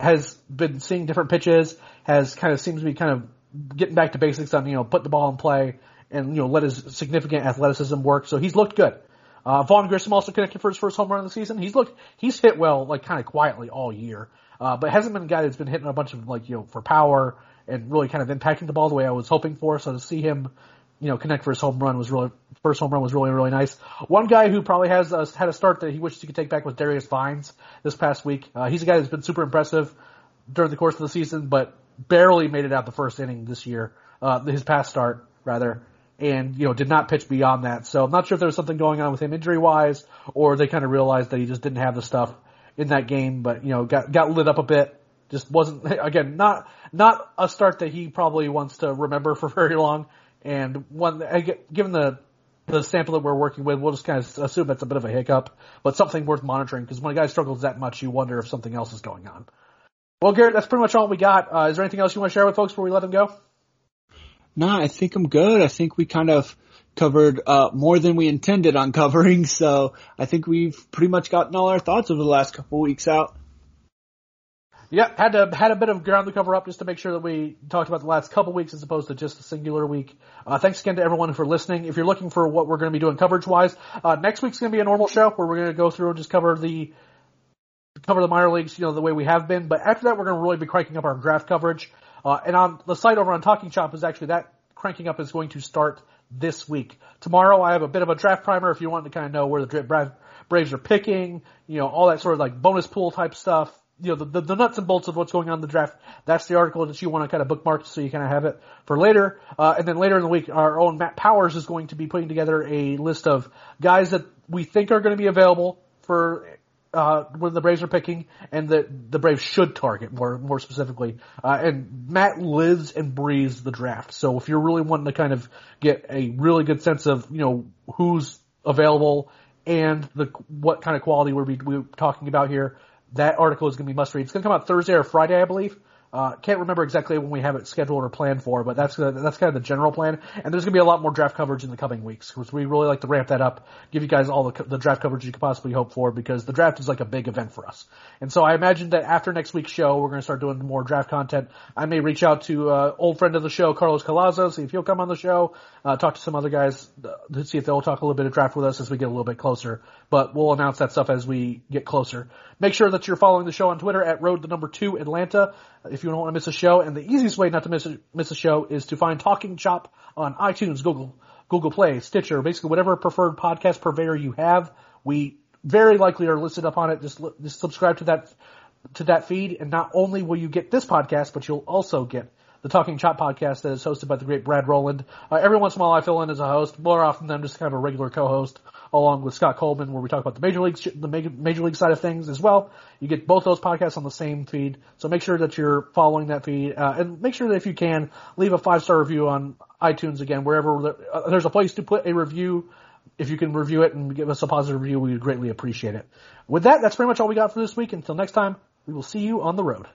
has been seeing different pitches, has kind of seems to be kind of getting back to basics on, you know, put the ball in play, and you know let his significant athleticism work. So he's looked good. Uh, Vaughn Grissom also connected for his first home run of the season. He's looked he's hit well, like kind of quietly all year, uh, but hasn't been a guy that's been hitting a bunch of like you know for power and really kind of impacting the ball the way I was hoping for. So to see him, you know, connect for his home run was really first home run was really really nice. One guy who probably has uh, had a start that he wished he could take back was Darius Vines this past week. Uh, he's a guy that's been super impressive during the course of the season, but barely made it out the first inning this year. Uh, his past start rather and you know did not pitch beyond that. So I'm not sure if there was something going on with him injury wise, or they kind of realized that he just didn't have the stuff in that game. But you know got got lit up a bit. Just wasn't <laughs> again not not a start that he probably wants to remember <laughs> for very long. And one given the the sample that we're working with, we'll just kind of assume that's a bit of a hiccup, but something worth monitoring because when a guy struggles that much, you wonder if something else is going on. Well, Garrett, that's pretty much all we got. Uh, is there anything else you want to share with folks before we let them go? No, I think I'm good. I think we kind of covered uh, more than we intended on <laughs> covering, so I think we've pretty much gotten all our thoughts over the last couple weeks out. Yeah, had to had a bit of ground to cover up just to make sure that we talked about the last couple weeks as opposed to just a singular week. Uh, thanks again to everyone for listening. If you're looking for what we're going to be doing coverage wise, uh, next week's going to be a normal show where we're going to go through and just cover the cover the minor leagues, you know, the way we have been. But after that, we're going to really be cranking up our draft coverage. Uh, and on the site over on Talking Chop is actually that cranking up is going to start this week. Tomorrow I have a bit of a draft primer if you want to kind of know where the Braves are picking, you know, all that sort of like bonus pool type stuff. You know, the, the, the nuts and bolts of what's going on in the draft. That's the article that you want to kind of bookmark so you kind of have it for later. Uh, and then later in the week, our own Matt Powers is going to be putting together a list of guys that we think are going to be available for uh, when the Braves are picking, and that the Braves should target more more specifically. Uh, and Matt lives and breathes the draft. So if you're really wanting to kind of get a really good sense of you know who's available and the what kind of quality we're, we're talking about here, that article is going to be must read. It's going to come out Thursday or Friday, I believe. Uh, can't remember exactly when we have it scheduled or planned for, but that's that's kind of the general plan. And there's going to be a lot more draft coverage in the coming weeks because we really like to ramp that up, give you guys all the, the draft coverage you could possibly hope for because the draft is like a big event for us. And so I imagine that after next week's show, we're going to start doing more draft content. I may reach out to uh, old friend of the show, Carlos Collazo, see if he'll come on the show. Uh, talk to some other guys uh, to see if they'll talk a little bit of draft with us as we get a little bit closer. But we'll announce that stuff as we get closer. Make sure that you're following the show on Twitter at Road the Number Two Atlanta if you don't want to miss a show. And the easiest way not to miss a, miss a show is to find Talking Chop on iTunes, Google, Google Play, Stitcher, basically whatever preferred podcast purveyor you have. We very likely are listed up on it. Just just subscribe to that to that feed, and not only will you get this podcast, but you'll also get the Talking Chop podcast that is hosted by the great Brad Rowland. Uh, every once in a while I fill in as a host. More often than I'm just kind of a regular co-host along with Scott Coleman where we talk about the major league, the major, major league side of things as well. You get both those podcasts on the same feed. So make sure that you're following that feed, uh, and make sure that if you can, leave a five star review on iTunes again, wherever uh, there's a place to put a review. If you can review it and give us a positive review, we would greatly appreciate it. With that, that's pretty much all we got for this week. Until next time, we will see you on the road.